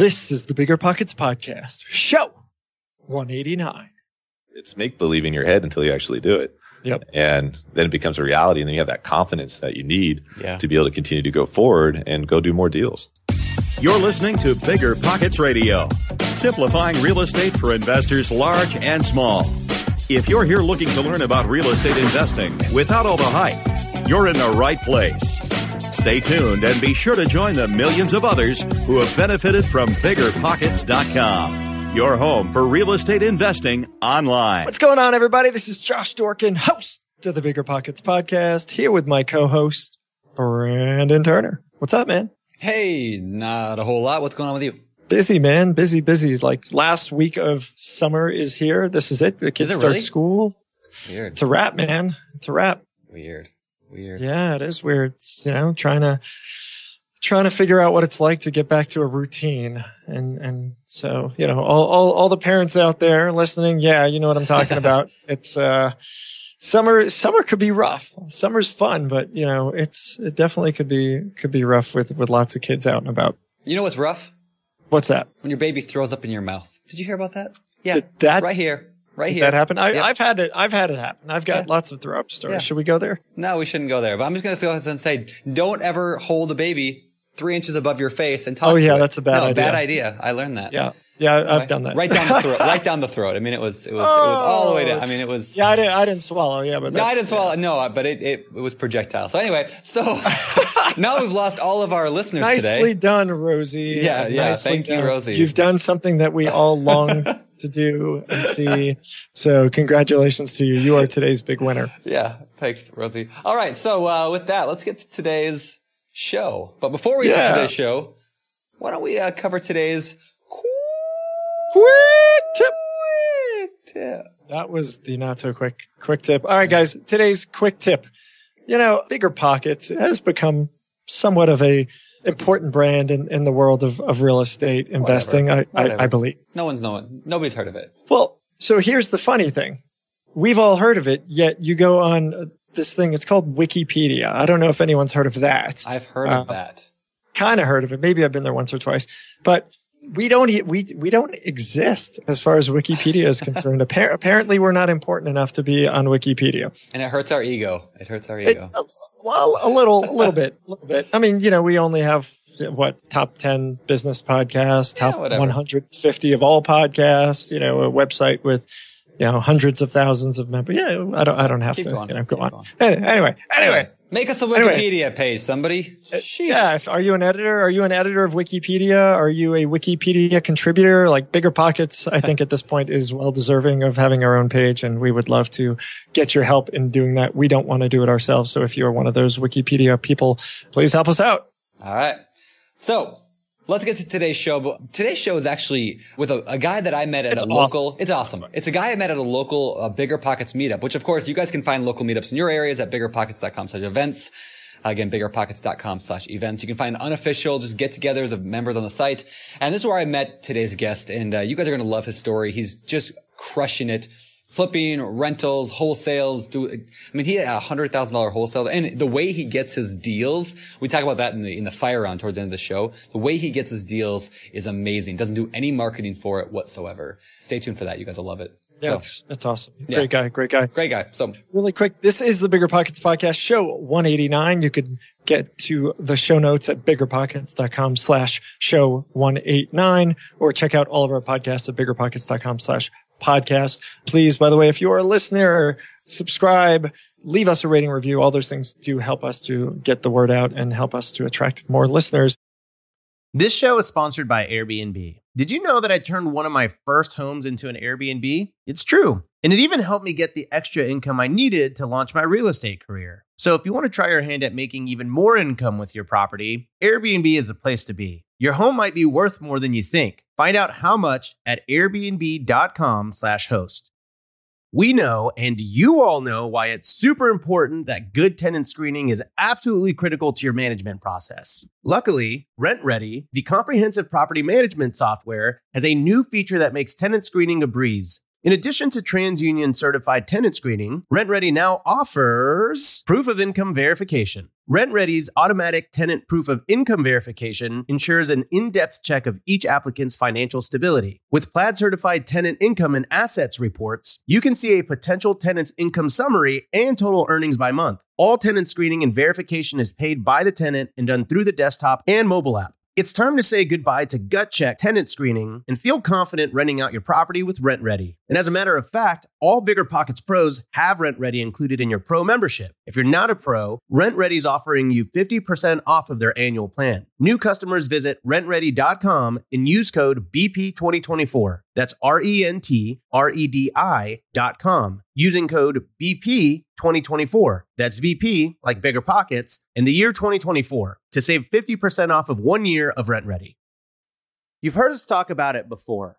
This is the Bigger Pockets Podcast, show 189. It's make believe in your head until you actually do it. Yep. And then it becomes a reality. And then you have that confidence that you need Yeah. to be able to continue to go forward and go do more deals. You're listening to Bigger Pockets Radio, simplifying real estate for investors large and small. If you're here looking to learn about real estate investing without all the hype, you're in the right place. Stay tuned and be sure to join the millions of others who have benefited from biggerpockets.com, your home for real estate investing online. What's going on, everybody? This is Josh Dorkin, host of the Bigger Pockets Podcast, here with my co-host, Brandon Turner. What's up, man? Hey, not a whole lot. What's going on with you? Busy, man. Busy, busy. Like last week of summer is here. This is it. The kids it start really? school. Weird. It's a wrap, man. It's a wrap. Weird. Weird. Yeah, it is weird. It's, you know, trying to, trying to figure out what it's like to get back to a routine. And, and so, you know, all, all, all the parents out there listening. Yeah. You know what I'm talking about. It's, uh, summer, summer could be rough. Summer's fun, but you know, it's, it definitely could be, could be rough with, with lots of kids out and about. You know what's rough? What's that? When your baby throws up in your mouth. Did you hear about that? Yeah. Did that- right here. Right here. that happened. I, Yep. I've had it. I've had it happen. I've got Yeah. lots of throw up stories. Yeah. Should we go there? No, we shouldn't go there. But I'm just going to go ahead and say, don't ever hold a baby three inches above your face and talk Oh, yeah, that's a bad no, idea. bad idea. I learned that. Yeah. Yeah. I've done that. Right down the throat. right down the throat. I mean, it was, it was, it was all the way down. I mean, it was. Yeah. I didn't, I didn't swallow. Yeah. But No, I didn't swallow. No, but it, it, it was projectile. So anyway, so now we've lost all of our listeners Nicely today. done, Rosie. Yeah, yeah, Nicely thank you. Rosie. You've done something that we all long to do and see. So congratulations to you. You are today's big winner. Yeah, thanks, Rosie. All right, so uh, with that, let's get to today's show. But before we get Yeah. to today's show, why don't we uh, cover today's Quick tip. quick tip? That was the not so quick, quick tip. All right, guys. Today's quick tip. You know, Bigger Pockets has become somewhat of a important brand in, in the world of, of real estate investing. I, I, Whatever. I believe. No one's knowing. Nobody's heard of it. Well, so here's the funny thing. We've all heard of it, yet you go on uh, this thing. It's called Wikipedia. I don't know if anyone's heard of that. I've heard Uh, of that. kind of heard of it. Maybe I've been there once or twice, but we don't, we, we don't exist as far as Wikipedia is concerned. Appar- apparently we're not important enough to be on Wikipedia. And it hurts our ego. It hurts our It- ego. well, a little, a little bit, a little bit. I mean, you know, we only have what top 10 business podcasts, top whatever. 150 of all podcasts, you know, a website with, you know, hundreds of thousands of members. Yeah, I don't, I don't have Keep to, going, you know, go keep on. going. Anyway, anyway. Make us a Anyway. Wikipedia page, somebody. Uh, Sheesh. Yeah. If, are you an editor? Are you an editor of Wikipedia? Are you a Wikipedia contributor? Like Bigger Pockets, I think at this point is well deserving of having our own page. And we would love to get your help in doing that. We don't want to do it ourselves. So if you're one of those Wikipedia people, please help us out. All right. So let's get to today's show. But today's show is actually with a, a guy that I met at It's a awesome. local. It's awesome. It's a guy I met at a local uh, Bigger Pockets meetup, which of course you guys can find local meetups in your areas at biggerpockets.com slash events. Again, biggerpockets.com slash events. You can find unofficial, just get togethers of members on the site. And this is where I met today's guest. And uh, you guys are going to love his story. He's just crushing it. Flipping, rentals, wholesales. Do, I mean, he had a hundred thousand dollar wholesale, and the way he gets his deals, we talk about that in the in the fire round towards the end of the show. The way he gets his deals is amazing. Doesn't do any marketing for it whatsoever. Stay tuned for that. You guys will love it. Yeah, So, it's, it's awesome. Yeah. Great guy. Great guy. great guy. So Really quick. This is the Bigger Pockets podcast show 189. You could get to the show notes at biggerpockets.com slash show 189 or check out all of our podcasts at biggerpockets.com slash podcast. Please, by the way, if you are a listener, subscribe, leave us a rating review. All those things do help us to get the word out and help us to attract more listeners. This show is sponsored by Airbnb. Did you know that I turned one of my first homes into an Airbnb? It's true. And it even helped me get the extra income I needed to launch my real estate career. So if you want to try your hand at making even more income with your property, Airbnb is the place to be. Your home might be worth more than you think. Find out how much at airbnb.com/slash host. We know, and you all know, why it's super important that good tenant screening is absolutely critical to your management process. Luckily, RentRedi, the comprehensive property management software, has a new feature that makes tenant screening a breeze. In addition to TransUnion certified tenant screening, RentRedi now offers proof of income verification. RentRedi's automatic tenant proof of income verification ensures an in depth check of each applicant's financial stability. With Plaid certified tenant income and assets reports, you can see a potential tenant's income summary and total earnings by month. All tenant screening and verification is paid by the tenant and done through the desktop and mobile app. It's time to say goodbye to gut check tenant screening and feel confident renting out your property with RentRedi. And as a matter of fact, all Bigger Pockets pros have RentRedi included in your pro membership. If you're not a pro, RentRedi is offering you 50% off of their annual plan. New customers visit rentredi.com and use code BP2024. That's R E N T R E D I.com using code BP2024. That's BP, like bigger pockets, in the year 2024 to save 50% off of one year of RentRedi. You've heard us talk about it before.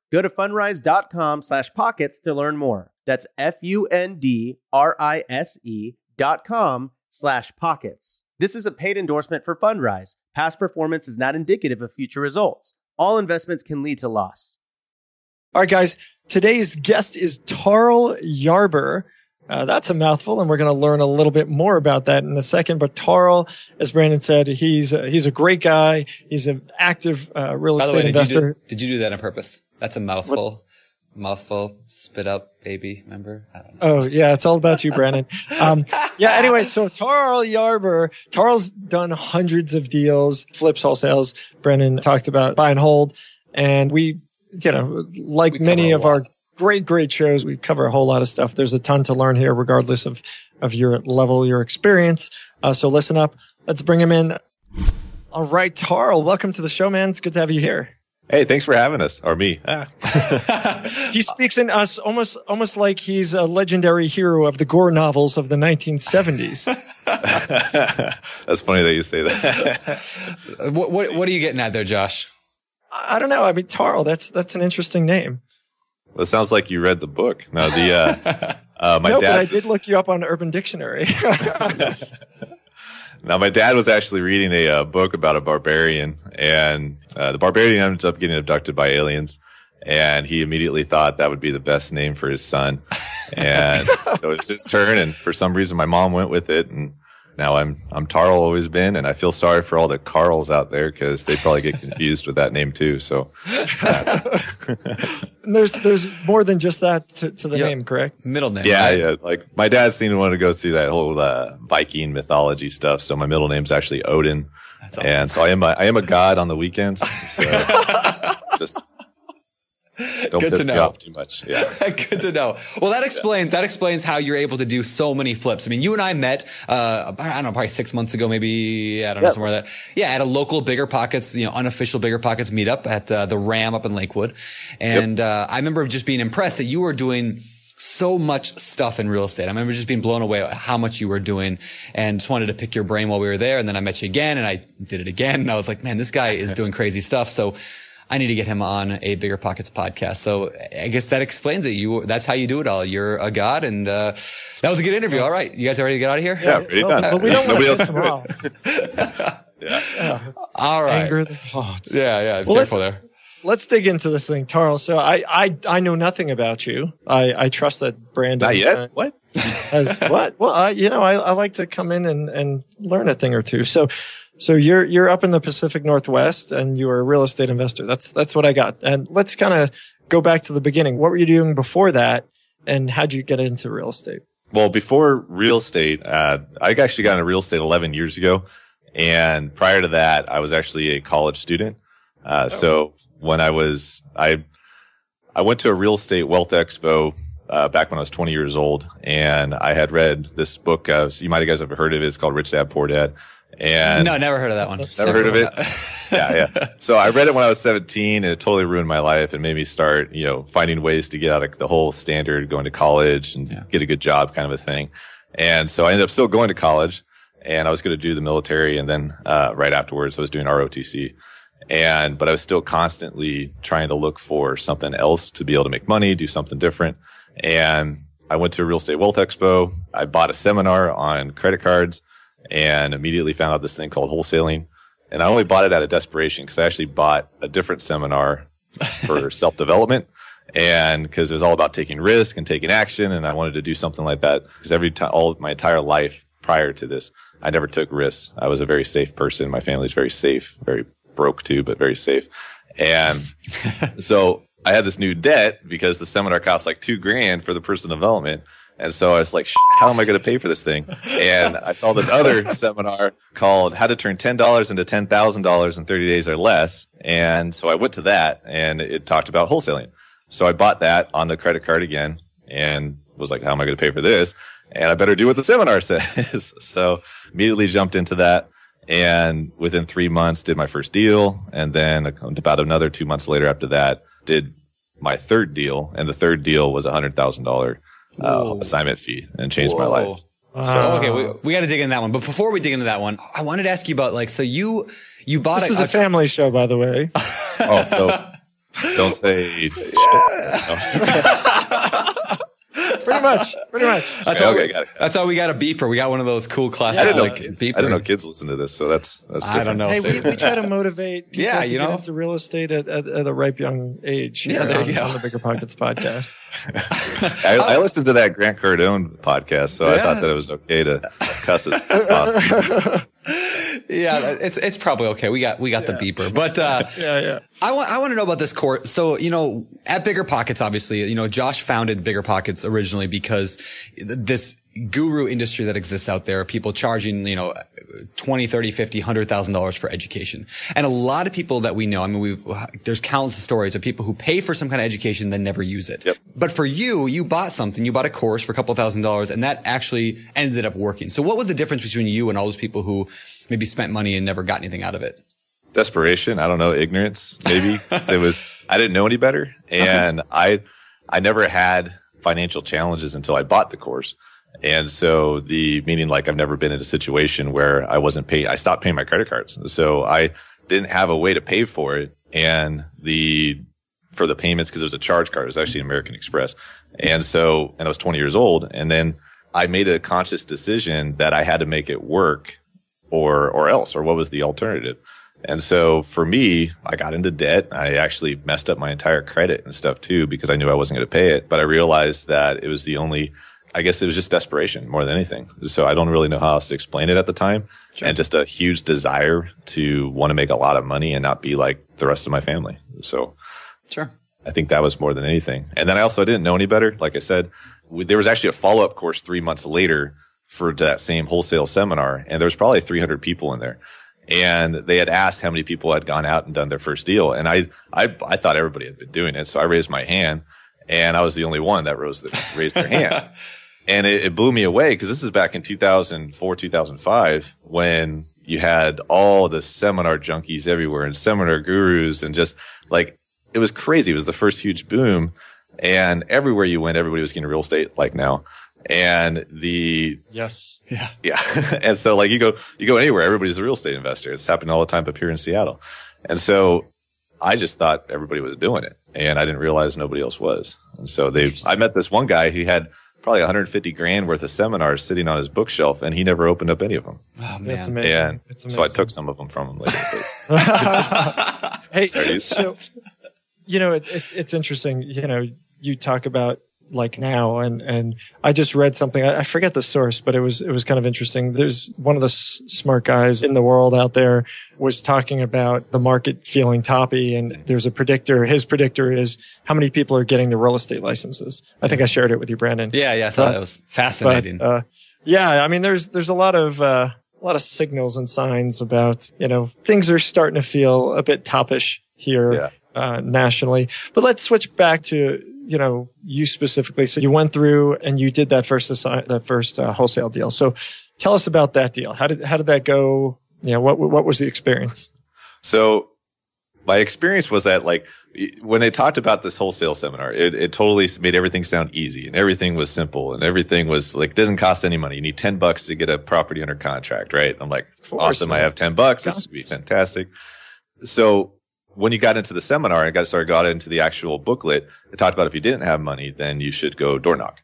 Go to fundrise.com slash pockets to learn more. That's F-U-N-D-R-I-S-E dot com slash pockets. This is a paid endorsement for Fundrise. Past performance is not indicative of future results. All investments can lead to loss. All right, guys. Today's guest is Tarl Yarber. Uh, that's a mouthful, and we're going to learn a little bit more about that in a second. But Tarl, as Brandon said, he's a, he's a great guy. He's an active uh, real By the estate way, did you, investor. do, did you do that on purpose? That's a mouthful. Mouthful. Spit up, baby. Remember? I don't know. Oh yeah, it's all about you, Brandon. Um, yeah. Anyway, so Tarl Yarber, Tarl's done hundreds of deals, flips, wholesales. Brandon talked about buy and hold, and we, you know, like We many of our great, great shows, we cover a whole lot of stuff. There's a ton to learn here, regardless of of your level, your experience. Uh, so listen up. Let's bring him in. All right, Tarl, welcome to the show, man. It's good to have you here. Hey, thanks for having us, or me. Ah. He speaks in us almost almost like he's a legendary hero of the Gor novels of the 1970s. That's funny that you say that. what, what, what are you getting at there, Josh? I don't know. I mean, Tarl, that's that's an interesting name. well, it sounds like you read the book. No, the uh, uh, my no, dad. but I did look you up on Urban Dictionary. Now, my dad was actually reading a uh, book about a barbarian, and uh, the barbarian ends up getting abducted by aliens. And he immediately thought that would be the best name for his son. And so it's his turn. And for some reason, my mom went with it. And now I'm I'm Tarl, always been. And I feel sorry for all the Carls out there because they probably get confused with that name too. So And there's there's more than just that to, to the Yeah. name, correct? Middle name. yeah, right? yeah. Like my dad seemed to want to go through that whole uh, Viking mythology stuff. So my middle name's actually Odin. That's awesome. And so I am a, I am a god on the weekends. So just don't Good to piss me know. off too much. Yeah. Good to know. Well, that explains that explains how you're able to do so many flips. I mean, you and I met, uh, I don't know, probably six months ago, maybe I don't know Yeah. somewhere that, yeah, at a local Bigger Pockets, you know, unofficial Bigger Pockets meetup at uh, the Ram up in Lakewood, and uh, I remember just being impressed that you were doing so much stuff in real estate. I remember just being blown away at how much you were doing and just wanted to pick your brain while we were there. And then I met you again and I did it again. And I was like, man, this guy is doing crazy stuff. So I need to get him on a Bigger Pockets podcast. So I guess that explains it. You, that's how you do it all. You're a god. And, uh, that was a good interview. All right. You guys are ready to get out of here? Yeah, pretty Well, done. but we don't want to else piss can him do it. off. Yeah. All right. Anger the gods. Yeah. Yeah. Well, careful there. Let's dig into this thing, Tarl. So I I I know nothing about you. I I trust that Brandon Not yet. uh, What? has what? Well, I, you know, I, I like to come in and, and learn a thing or two. So, so you're you're up in the Pacific Northwest and you're a real estate investor. That's that's what I got. And let's kind of go back to the beginning. What were you doing before that, and how'd you get into real estate? Well, before real estate, uh, I actually got into real estate 11 years ago. And prior to that, I was actually a college student. Uh, so when I was, I, I went to a real estate wealth expo uh, back when I was 20 years old, and I had read this book. Uh, so you might have guys have heard of it. It's called Rich Dad Poor Dad. And no, never heard of that one. Never heard of it. yeah, yeah. So I read it when I was 17, and it totally ruined my life and made me start, you know, finding ways to get out of the whole standard, going to college and Yeah. get a good job, kind of a thing. And so I ended up still going to college, and I was going to do the military, and then uh, right afterwards, I was doing ROTC. And but I was still constantly trying to look for something else to be able to make money, do something different. And I went to a real estate wealth expo. I bought a seminar on credit cards and immediately found out this thing called wholesaling. And I only bought it out of desperation because I actually bought a different seminar for self development. And because it was all about taking risk and taking action. And I wanted to do something like that because every time, all of my entire life prior to this, I never took risks. I was a very safe person. My family's very safe, very broke too, but very safe. And so I had this new debt because the seminar cost like two grand for the personal development. And so I was like, "Shit, how am I going to pay for this thing? And I saw this other seminar called how to turn $10 into $10,000 in 30 days or less. And so I went to that and it talked about wholesaling. So I bought that on the credit card again and was like, how am I going to pay for this? And I better do what the seminar says. so immediately jumped into that. And within three months did my first deal. And then about another two months later after that did my third deal. And the third deal was a hundred thousand dollar uh, assignment fee and changed my Whoa. life. So, okay, we, we got to dig into that one. But before we dig into that one, I wanted to ask you about like, so you, you bought This a, is a family show, by the way. Oh, so don't say shit. pretty much. Pretty much. that's Okay, why okay, we, got it. that's all we got a beeper. We got one of those cool classic I didn't know like kids. beeper. I didn't know kids listen to this, so that's that's. I don't know. Hey, we, we try to motivate people Yeah, to you get know? into real estate at, at, at a ripe young age. Yeah, there on, you go. on the Bigger Pockets podcast. I, I listened to that Grant Cardone podcast, so I thought that it was okay to cuss as possible. Yeah, it's it's probably okay. We got we got the beeper, but uh, Yeah, yeah. I want I want to know about this course. So you know, at Bigger Pockets, obviously, you know, Josh founded Bigger Pockets originally because this guru industry that exists out there, people charging, you know, 20, 30, 50, 100,000 dollars for education. And a lot of people that we know, I mean, we've, there's countless stories of people who pay for some kind of education then never use it. Yep. But for you, you bought something, you bought a course for a couple thousand dollars and that actually ended up working. So what was the difference between you and all those people who maybe spent money and never got anything out of it? desperation. I don't know, ignorance, maybe it was, I didn't know any better. And I, I never had financial challenges until I bought the course. And so the meaning like I've never been in a situation where I wasn't paying, I stopped paying my credit cards. So I didn't have a way to pay for it. And the, for the payments, because it was a charge card, it was actually American Express. And so, and I was 20 years old. And then I made a conscious decision that I had to make it work or, or else, or what was the alternative? And so for me, I got into debt. I actually messed up my entire credit and stuff too because I knew I wasn't going to pay it. But I realized that it was the only, I guess it was just desperation more than anything. So I don't really know how else to explain it at the time. And just a huge desire to want to make a lot of money and not be like the rest of my family. So Sure. I think that was more than anything. And then I also didn't know any better. Like I said, we, there was actually a follow up course three months later for that same wholesale seminar. And there was probably 300 people in there. And they had asked how many people had gone out and done their first deal. And I, I, I thought everybody had been doing it. So I raised my hand and I was the only one that rose, the, raised their hand. And it, it blew me away because this is back in 2004, 2005 when you had all the seminar junkies everywhere and seminar gurus and just like it was crazy. It was the first huge boom. And everywhere you went, everybody was getting real estate like now. And the, Yes. yeah. Yeah. and so like you go, you go anywhere, everybody's a real estate investor. It's happening all the time up here in Seattle. And so I just thought everybody was doing it and I didn't realize nobody else was. And so they, I met this one guy, he had probably 150 grand worth of seminars sitting on his bookshelf and he never opened up any of them. Oh That's man. amazing. And It's so I took some of them from him later. Hey, so you know it, it's it's interesting. You know, you talk about like now, and and I just read something. I, I forget the source, but it was it was kind of interesting. There's one of the s- smart guys in the world out there was talking about the market feeling toppy, and there's a predictor. His predictor is how many people are getting the real estate licenses. I think I shared it with you, Brandon. Yeah, yeah. I So that was fascinating. But, uh, yeah, I mean, there's there's a lot of uh, a lot of signals and signs about you know things are starting to feel a bit toppish here. Yeah. uh, nationally. But let's switch back to you know you specifically. So you went through and you did that first assi- that first uh, wholesale deal. So tell us about that deal. How did how did that go? Yeah, what what was the experience? So my experience was that like when they talked about this wholesale seminar, it, it totally made everything sound easy and everything was simple and everything was like doesn't cost any money. You need ten bucks to get a property under contract, right? I'm like, awesome, I have ten bucks. This would be fantastic. So when you got into the seminar and got started got into the actual booklet, it talked about if you didn't have money, then you should go door knock.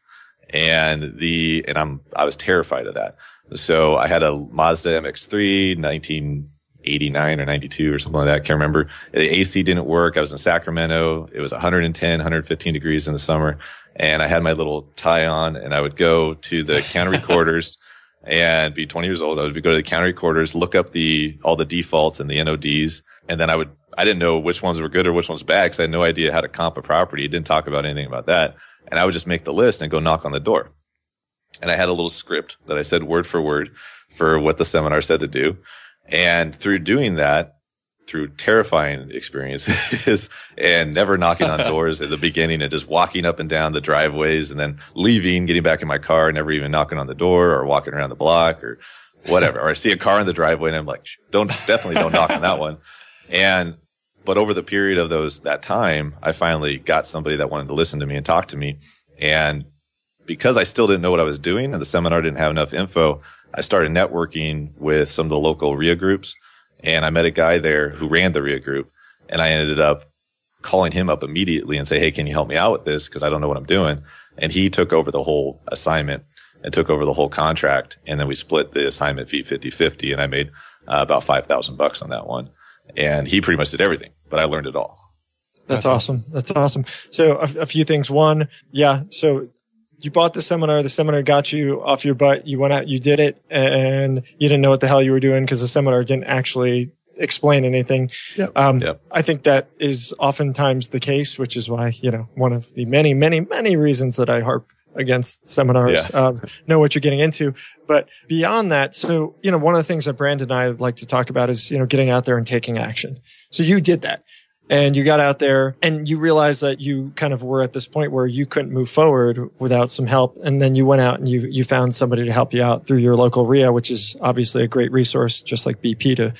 And the and I'm I was terrified of that. So I had a Mazda MX3, 1989 or 92 or something like that. I can't remember. The AC didn't work. I was in Sacramento. It was 110, 115 degrees in the summer. And I had my little tie on and I would go to the counter recorders and be 20 years old. I would go to the counter recorders, look up the, all the defaults and the NODs. And then I would, I didn't know which ones were good or which ones bad because I had no idea how to comp a property. It didn't talk about anything about that. And I would just make the list and go knock on the door and I had a little script that I said word for word for what the seminar said to do. And through doing that, through terrifying experiences and never knocking on doors at the beginning and just walking up and down the driveways and then leaving, getting back in my car, never even knocking on the door or walking around the block or whatever. or I see a car in the driveway and I'm like, don't, definitely don't knock on that one. And, but over the period of those, that time, I finally got somebody that wanted to listen to me and talk to me. And because I still didn't know what I was doing and the seminar didn't have enough info, I started networking with some of the local RIA groups and I met a guy there who ran the RIA group and I ended up calling him up immediately and say, Hey, can you help me out with this? Cause I don't know what I'm doing. And he took over the whole assignment and took over the whole contract. And then we split the assignment fee 50 50 and I made uh, about 5,000 bucks on that one. And he pretty much did everything, but I learned it all. That's, That's awesome. awesome. That's awesome. So a, a few things. One, yeah. So you bought the seminar, the seminar got you off your butt, you went out, you did it, and you didn't know what the hell you were doing because the seminar didn't actually explain anything. Yep. Um, yep. I think that is oftentimes the case, which is why, you know, one of the many, many, many reasons that I harp against seminars, yeah. um, know what you're getting into. But beyond that, so, you know, one of the things that Brandon and I like to talk about is, you know, getting out there and taking action. So you did that and you got out there and you realized that you kind of were at this point where you couldn't move forward without some help. And then you went out and you, you found somebody to help you out through your local RIA, which is obviously a great resource, just like BP to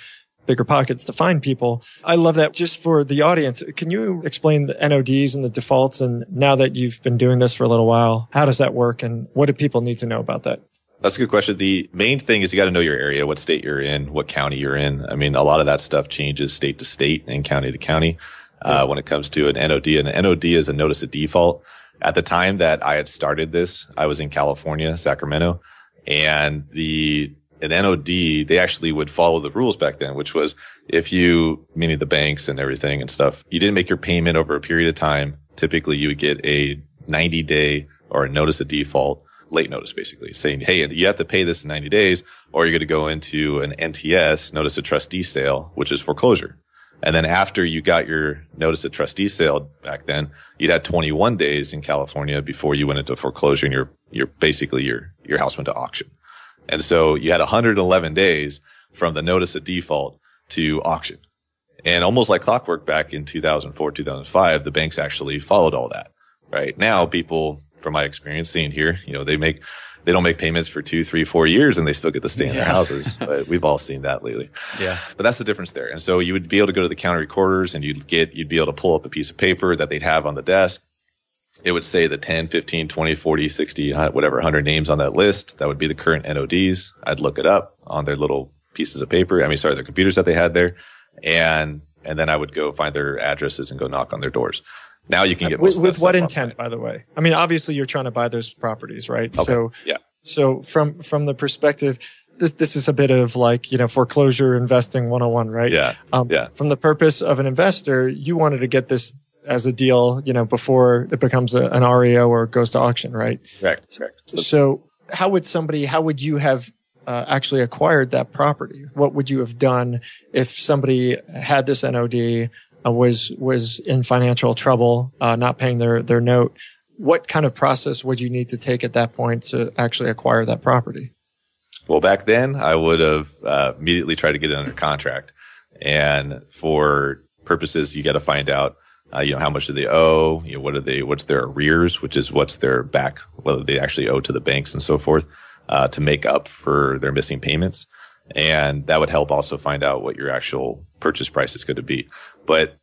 bigger pockets to find people. I love that. Just for the audience, can you explain the NODs and the defaults? And now that you've been doing this for a little while, how does that work? And what do people need to know about that? That's a good question. The main thing is you got to know your area, what state you're in, what county you're in. I mean, a lot of that stuff changes state to state and county to county. Uh, when it comes to an NOD and an NOD is a notice of default. At the time that I had started this, I was in California, Sacramento, and the an NOD, they actually would follow the rules back then, which was if you, meaning the banks and everything and stuff, you didn't make your payment over a period of time, typically you would get a 90 day or a notice of default late notice, basically saying, Hey, you have to pay this in 90 days or you're going to go into an NTS notice of trustee sale, which is foreclosure. And then after you got your notice of trustee sale back then, you'd had 21 days in California before you went into foreclosure and your, your basically your, your house went to auction. And so you had 111 days from the notice of default to auction. And almost like clockwork back in 2004, 2005, the banks actually followed all that. Right now, people, from my experience seeing here, you know, they make, they don't make payments for two, three, four years and they still get to stay in yeah. their houses. But we've all seen that lately. Yeah. But that's the difference there. And so you would be able to go to the county recorders and you'd get, you'd be able to pull up a piece of paper that they'd have on the desk. It would say the 10, 15, 20, 40, 60, uh, whatever, 100 names on that list. That would be the current NODs. I'd look it up on their little pieces of paper. I mean, sorry, the computers that they had there. And, and then I would go find their addresses and go knock on their doors. Now you can get with, with what intent, by the way? I mean, obviously you're trying to buy those properties, right? Okay. So yeah. So from from the perspective, this this is a bit of like you know foreclosure investing 101, right? Yeah. Um, yeah. From the purpose of an investor, you wanted to get this as a deal, you know, before it becomes a, an REO or goes to auction, right? Correct. Correct. So, so how would somebody? How would you have uh, actually acquired that property? What would you have done if somebody had this NOD, uh, was was in financial trouble, uh, not paying their their note? What kind of process would you need to take at that point to actually acquire that property? Well, back then I would have uh, immediately tried to get it under contract, and for purposes, you got to find out, uh, you know, how much do they owe? You know, what are they, what's their arrears, which is what's their back, whether they actually owe to the banks and so forth, uh, to make up for their missing payments. And that would help also find out what your actual purchase price is going to be. But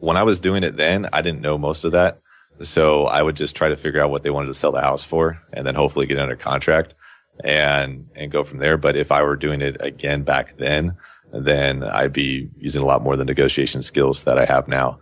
when I was doing it then, I didn't know most of that. So I would just try to figure out what they wanted to sell the house for and then hopefully get under contract and, and go from there. But if I were doing it again back then, then I'd be using a lot more of the negotiation skills that I have now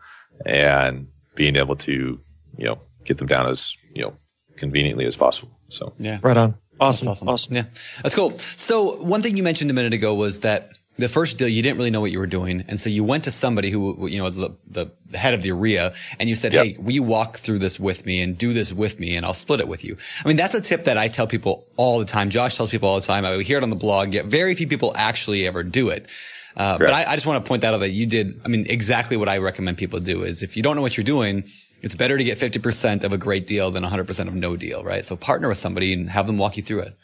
and being able to, you know, get them down as, you know, conveniently as possible. So Yeah. Right on. Awesome. That's awesome. awesome. Yeah. That's cool. So one thing you mentioned a minute ago was that the first deal, you didn't really know what you were doing. And so you went to somebody who, you know, the, the head of the area and you said, Yep. Hey, will you walk through this with me and do this with me and I'll split it with you? I mean, that's a tip that I tell people all the time. Josh tells people all the time. I hear it on the blog, yet very few people actually ever do it. Uh, but I, I just want to point that out that you did. I mean, exactly what I recommend people do is if you don't know what you're doing, it's better to get 50% of a great deal than 100% of no deal, right? So partner with somebody and have them walk you through it.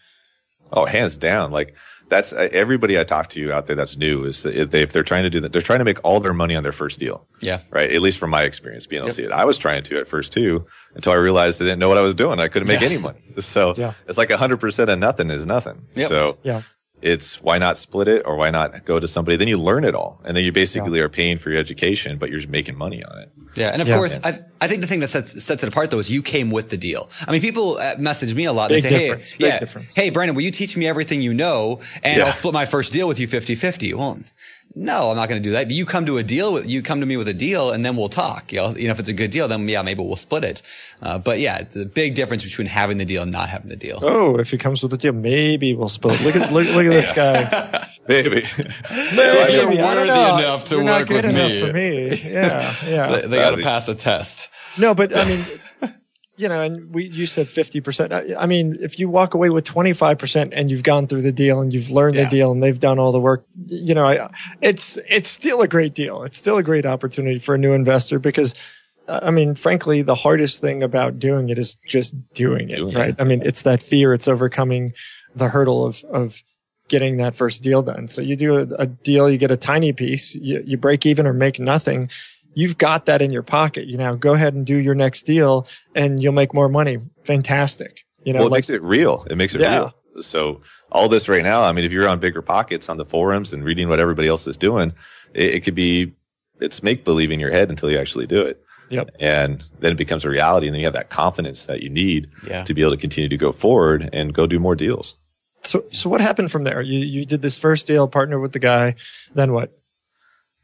Oh, hands down. Like that's uh, everybody I talk to out there that's new is, is they, if they're trying to do that, they're trying to make all their money on their first deal. Yeah. Right. At least from my experience being able to see it. I was trying to at first too until I realized I didn't know what I was doing. I couldn't make any money. So Yeah. it's like a hundred percent of nothing is nothing. Yep. So Yeah. it's why not split it or why not go to somebody? Then you learn it all and then you basically are paying for your education, but you're just making money on it. Yeah, and of Yeah. course, I, I think the thing that sets sets it apart though is you came with the deal. I mean, people uh, message me a lot. Big they say, difference. "Hey, Big yeah, difference. hey, Brandon, will you teach me everything you know, and Yeah. I'll split my first deal with you 50-50? Well, no, I'm not going to do that. But you come to a deal with you come to me with a deal, and then we'll talk. You know, you know, if it's a good deal, then yeah, maybe we'll split it. Uh, but yeah, it's a big difference between having the deal and not having the deal. Oh, if he comes with a deal, maybe we'll split. it. Look at look, look at this guy. Maybe. If you're Maybe, I don't worthy enough to You're work not good with enough me. for me. Yeah, yeah. They, they got to pass a test. No, but I mean, you know, and we you said fifty percent. I, I mean, if you walk away with twenty five percent and you've gone through the deal and you've learned Yeah. the deal and they've done all the work, you know, I, it's it's still a great deal. It's still a great opportunity for a new investor because. uh, I mean, frankly, the hardest thing about doing it is just doing it, Doing it. right? I mean, it's that fear. It's overcoming the hurdle of, of getting that first deal done. So you do a, a deal, you get a tiny piece, you, you break even or make nothing. You've got that in your pocket. You know, go ahead and do your next deal and you'll make more money. Fantastic. You know, well, it like, makes it real. It makes it Yeah. real. So all this right now, I mean, if you're on bigger pockets on the forums and reading what everybody else is doing, it, it could be, it's make believe in your head until you actually do it. Yep. And then it becomes a reality. And then you have that confidence that you need Yeah. to be able to continue to go forward and go do more deals. So, so what happened from there? You, you did this first deal, partnered with the guy. Then what?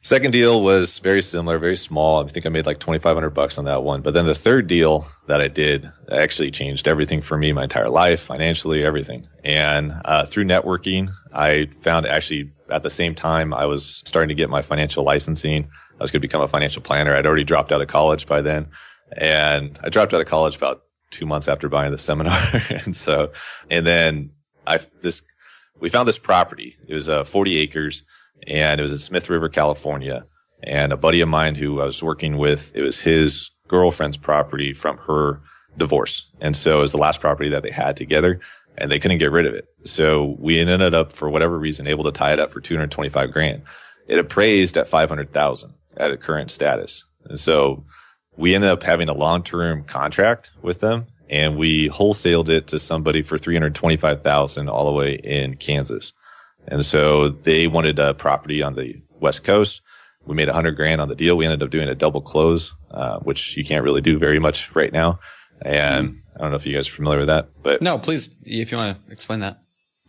Second deal was very similar, very small. I think I made like 2,500 bucks on that one. But then the third deal that I did actually changed everything for me, my entire life, financially, everything. And, uh, through networking, I found actually at the same time I was starting to get my financial licensing. I was going to become a financial planner. I'd already dropped out of college by then. And I dropped out of college about two months after buying the seminar. and so, and then I, this, we found this property. It was, uh, 40 acres and it was in Smith River, California. And a buddy of mine who I was working with, it was his girlfriend's property from her divorce. And so it was the last property that they had together and they couldn't get rid of it. So we ended up, for whatever reason, able to tie it up for 225 grand. It appraised at 500,000 at a current status. And so we ended up having a long-term contract with them and we wholesaled it to somebody for 325,000 all the way in Kansas. And so they wanted a property on the West Coast. We made a hundred grand on the deal. We ended up doing a double close, uh, which you can't really do very much right now. And I don't know if you guys are familiar with that, but No, please, if you want to explain that.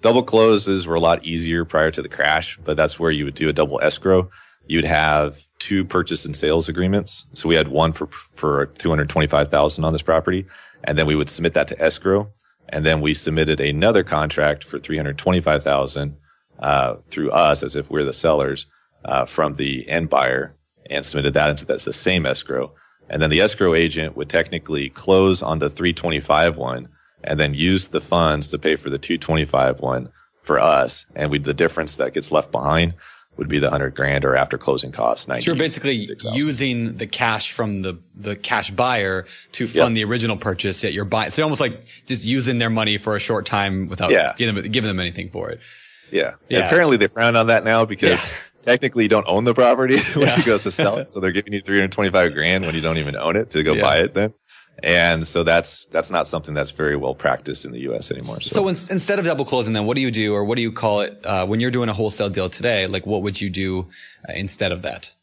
double closes were a lot easier prior to the crash, but that's where you would do a double escrow. You'd have two purchase and sales agreements. So we had one for, for 225,000 on this property. And then we would submit that to escrow. And then we submitted another contract for 325,000, uh, through us as if we're the sellers, uh, from the end buyer and submitted that into that's the same escrow. And then the escrow agent would technically close on the 325 one and then use the funds to pay for the 225 one for us. And we, the difference that gets left behind would be the 100 grand or after closing costs. 90, So you're basically 6,000. using the cash from the, the cash buyer to fund the original purchase yet you're buying. So almost like just using their money for a short time without Yeah. giving, them, giving them anything for it. Yeah. Yeah. Apparently they frown on that now because technically you don't own the property when yeah. he goes to sell it. So they're giving you 325 grand when you don't even own it to go yeah. buy it then. And so that's, that's not something that's very well practiced in the U.S. anymore. So, so in, instead of double closing, then what do you do, or what do you call it uh, when you're doing a wholesale deal today? Like, what would you do uh, instead of that?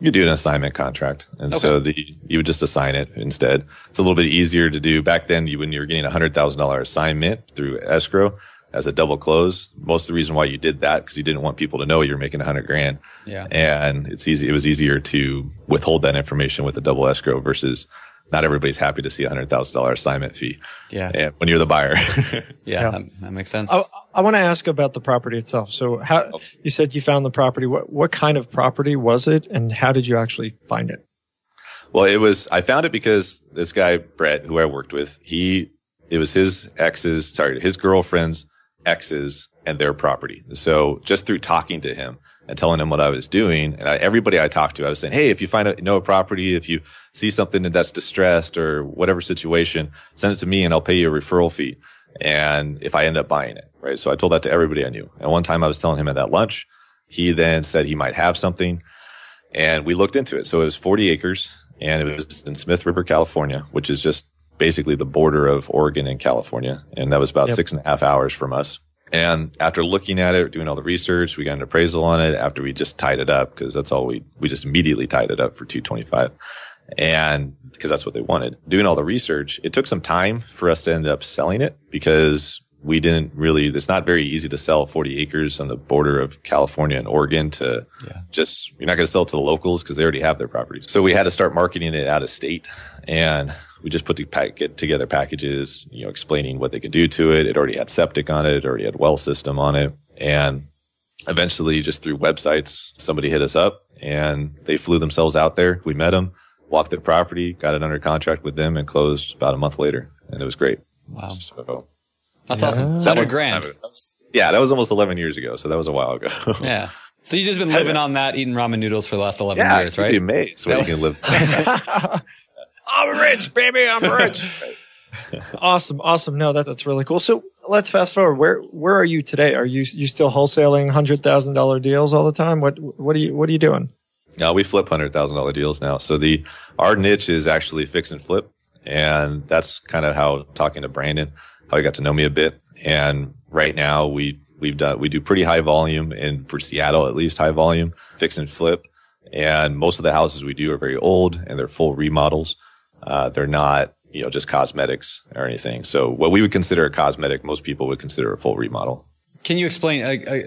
You do an assignment contract, and okay. so the, you would just assign it instead. It's a little bit easier to do. Back then, you, when you were getting a hundred thousand dollar assignment through escrow, as a double close. Most of the reason why you did that because you didn't want people to know you're making a hundred grand. Yeah. And it's easy. It was easier to withhold that information with a double escrow versus not everybody's happy to see a hundred thousand dollar assignment fee. Yeah. And when you're the buyer. yeah, yeah. That, that, makes sense. I, I want to ask about the property itself. So how oh. you said you found the property. What what kind of property was it, and how did you actually find it? Well, it was. I found it because this guy Brett, who I worked with, he it was his ex's, sorry, his girlfriend's exes and their property. So just through talking to him and telling him what I was doing, and I, everybody I talked to, I was saying, Hey, if you find a, know a property, if you see something that's distressed or whatever situation, send it to me and I'll pay you a referral fee. And if I end up buying it, right? So I told that to everybody I knew. And one time I was telling him at that lunch, he then said he might have something and we looked into it. So it was 40 acres and it was in Smith River, California, which is just basically the border of Oregon and California. And that was about yep. six and a half hours from us. And after looking at it, doing all the research, we got an appraisal on it after we just tied it up because that's all we, we just immediately tied it up for 225. And because that's what they wanted. Doing all the research, it took some time for us to end up selling it because we didn't really, it's not very easy to sell 40 acres on the border of California and Oregon to yeah. just, you're not going to sell it to the locals because they already have their properties. So we had to start marketing it out of state and we just put the pack, get together packages, you know, explaining what they could do to it. It already had septic on it. It already had well system on it. And eventually just through websites, somebody hit us up and they flew themselves out there. We met them, walked the property, got it under contract with them and closed about a month later. And it was great. Wow. So that's yeah. awesome. That was grand. yeah, that was almost 11 years ago. So that was a while ago. yeah. So you've just been living on that, eating ramen noodles for the last 11 yeah, years, right? Be amazed what you can live. I'm rich, baby. I'm rich. awesome. Awesome. No, that's, that's really cool. So let's fast forward. Where, where are you today? Are you, you still wholesaling hundred thousand dollar deals all the time? What, what are you, what are you doing? No, we flip hundred thousand dollar deals now. So the, our niche is actually fix and flip. And that's kind of how talking to Brandon, how he got to know me a bit. And right now we, we've done, we do pretty high volume and for Seattle, at least high volume, fix and flip. And most of the houses we do are very old and they're full remodels. Uh, they're not, you know, just cosmetics or anything. So what we would consider a cosmetic, most people would consider a full remodel. Can you explain, uh, uh,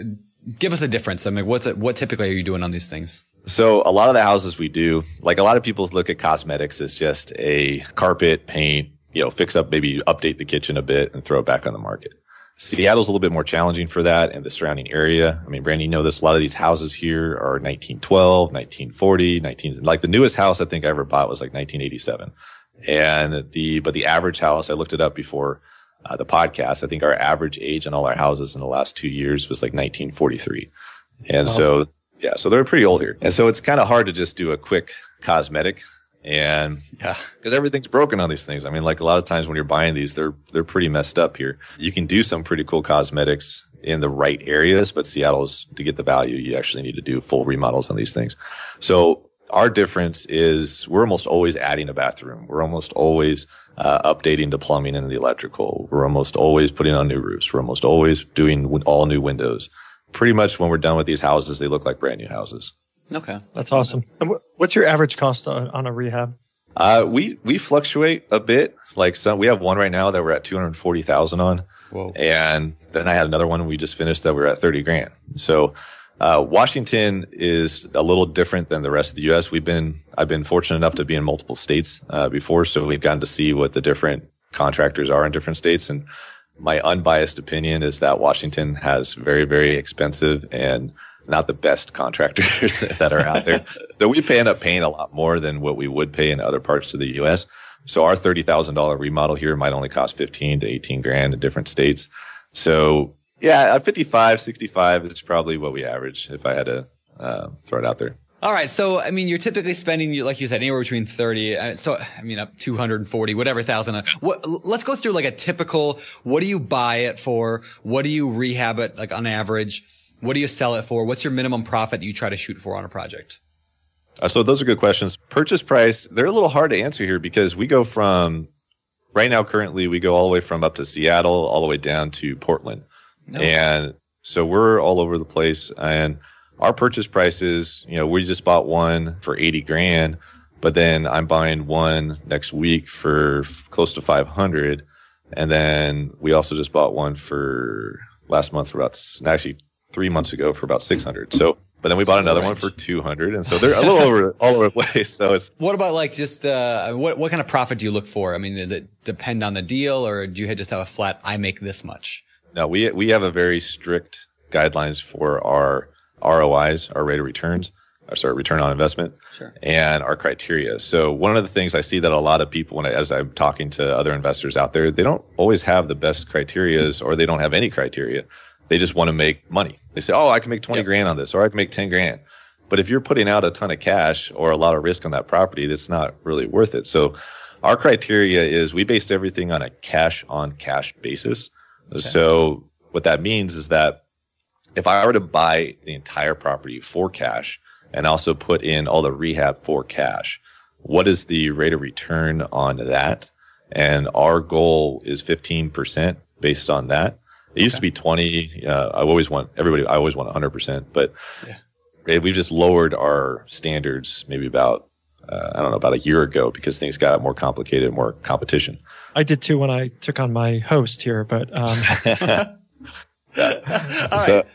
give us a difference? I mean, what's it, what typically are you doing on these things? So a lot of the houses we do, like a lot of people look at cosmetics as just a carpet, paint, you know, fix up, maybe update the kitchen a bit and throw it back on the market. Seattle's a little bit more challenging for that and the surrounding area. I mean, Brandon, you know this. A lot of these houses here are 1912, 1940, 19, like the newest house I think I ever bought was like 1987. And the, but the average house, I looked it up before uh, the podcast. I think our average age on all our houses in the last two years was like 1943. And wow. so yeah, so they're pretty old here. And so it's kind of hard to just do a quick cosmetic. And yeah, because everything's broken on these things. I mean, like a lot of times when you're buying these, they're, they're pretty messed up here. You can do some pretty cool cosmetics in the right areas, but Seattle's to get the value, you actually need to do full remodels on these things. So our difference is we're almost always adding a bathroom. We're almost always uh, updating the plumbing and the electrical. We're almost always putting on new roofs. We're almost always doing all new windows pretty much when we're done with these houses, they look like brand new houses. Okay. That's awesome. And what's your average cost on, on a rehab? Uh, we, we fluctuate a bit. Like some, we have one right now that we're at 240,000 on. Whoa. And then I had another one we just finished that we're at 30 grand. So, uh, Washington is a little different than the rest of the U.S. We've been, I've been fortunate enough to be in multiple states, uh, before. So we've gotten to see what the different contractors are in different states. And my unbiased opinion is that Washington has very, very expensive and not the best contractors that are out there. so we end up paying a lot more than what we would pay in other parts of the U.S. So our $30,000 remodel here might only cost 15 to 18 grand in different states. So yeah, 55, 65 is probably what we average if I had to uh, throw it out there. All right. So, I mean, you're typically spending, like you said, anywhere between 30. Uh, so, I mean, up 240, whatever thousand. What, let's go through like a typical, what do you buy it for? What do you rehab it like on average? What do you sell it for? What's your minimum profit that you try to shoot for on a project? Uh, so those are good questions. Purchase price, they're a little hard to answer here because we go from right now currently we go all the way from up to Seattle all the way down to Portland. No. And so we're all over the place and our purchase prices, you know, we just bought one for 80 grand, but then I'm buying one next week for close to 500 and then we also just bought one for last month for about actually 3 months ago for about 600. So but then we bought another one for 200 and so they're a little over all over the place. So it's what about like just uh what what kind of profit do you look for? I mean does it depend on the deal or do you just have a flat i make this much no we we have a very strict guidelines for our rois our rate of returns or sorry return on investment sure. and our criteria. So one of the things i see that a lot of people when I, as i'm talking to other investors out there they don't always have the best criterias or they don't have any criteria they just want to make money. They say, "Oh, I can make 20 yep. grand on this or I can make 10 grand." But if you're putting out a ton of cash or a lot of risk on that property, that's not really worth it. So our criteria is we based everything on a cash on cash basis. Okay. So what that means is that if I were to buy the entire property for cash and also put in all the rehab for cash, what is the rate of return on that? And our goal is 15% based on that. It used to be 20. Uh, I always want everybody, I always want 100%, but yeah. we've just lowered our standards maybe about, uh, I don't know, about a year ago because things got more complicated, more competition. I did too when I took on my host here, but. Um... All right. So,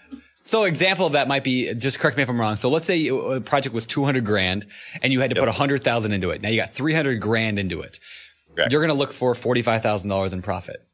so example of that might be just correct me if I'm wrong. So let's say a project was 200 grand and you had to yep. put 100,000 into it. Now you got 300 grand into it. Correct. You're going to look for $45,000 in profit.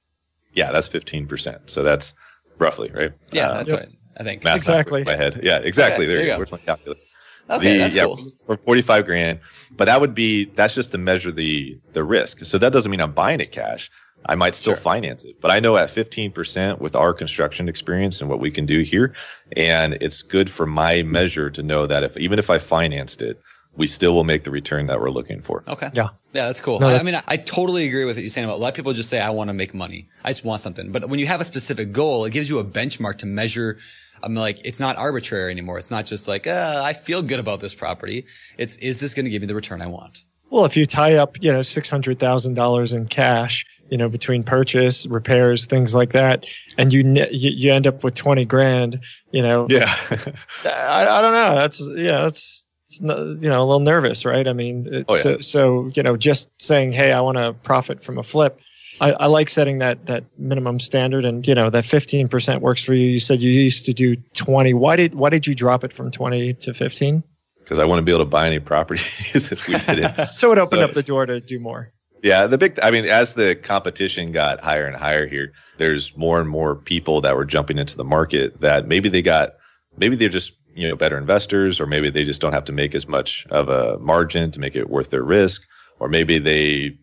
Yeah, that's 15%. So that's roughly, right? Yeah, uh, that's yep. right. I think. Math exactly. My head. Yeah, exactly. Okay, there, you go. Where's my calculator? Okay, the, that's yeah, cool. For 45 grand. But that would be, that's just to measure the, the risk. So that doesn't mean I'm buying it cash. I might still sure. finance it, but I know at 15% with our construction experience and what we can do here. And it's good for my measure to know that if, even if I financed it, we still will make the return that we're looking for. Okay. Yeah. Yeah, that's cool. No, I, I, mean, I totally agree with what you're saying about a lot of people just say, I want to make money. I just want something. But when you have a specific goal, it gives you a benchmark to measure. I'm like, it's not arbitrary anymore. It's not just like, uh, I feel good about this property. It's, is this going to give me the return I want? Well, if you tie up, you know, $600,000 in cash, you know, between purchase, repairs, things like that, and you, you, you end up with 20 grand, you know. Yeah. I, I don't know. That's, yeah, that's, you know a little nervous, right? I mean, oh, yeah. so, so you know, just saying, "Hey, I want to profit from a flip." I, I, like setting that that minimum standard, and you know that fifteen percent works for you. You said you used to do twenty. Why did why did you drop it from twenty to fifteen? Because I want to be able to buy any properties if we did it. so it opened so, up the door to do more. Yeah, the big. I mean, as the competition got higher and higher here, there's more and more people that were jumping into the market that maybe they got, maybe they're just you know better investors or maybe they just don't have to make as much of a margin to make it worth their risk or maybe they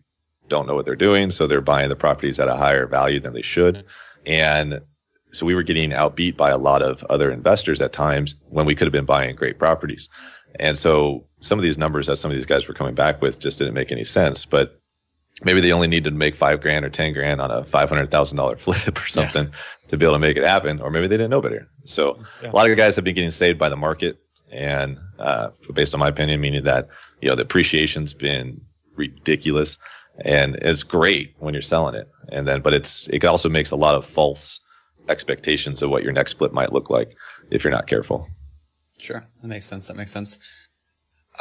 don't know what they're doing so they're buying the properties at a higher value than they should. And so we were getting outbeat by a lot of other investors at times when we could have been buying great properties. And so some of these numbers that some of these guys were coming back with just didn't make any sense. But maybe they only needed to make five grand or ten grand on a five hundred thousand dollar flip or something yeah. to be able to make it happen, or maybe they didn't know better. So yeah. a lot of guys have been getting saved by the market, and uh, based on my opinion, meaning that you know the appreciation's been ridiculous, and it's great when you're selling it, and then but it's it also makes a lot of false expectations of what your next flip might look like if you're not careful. Sure, that makes sense. That makes sense.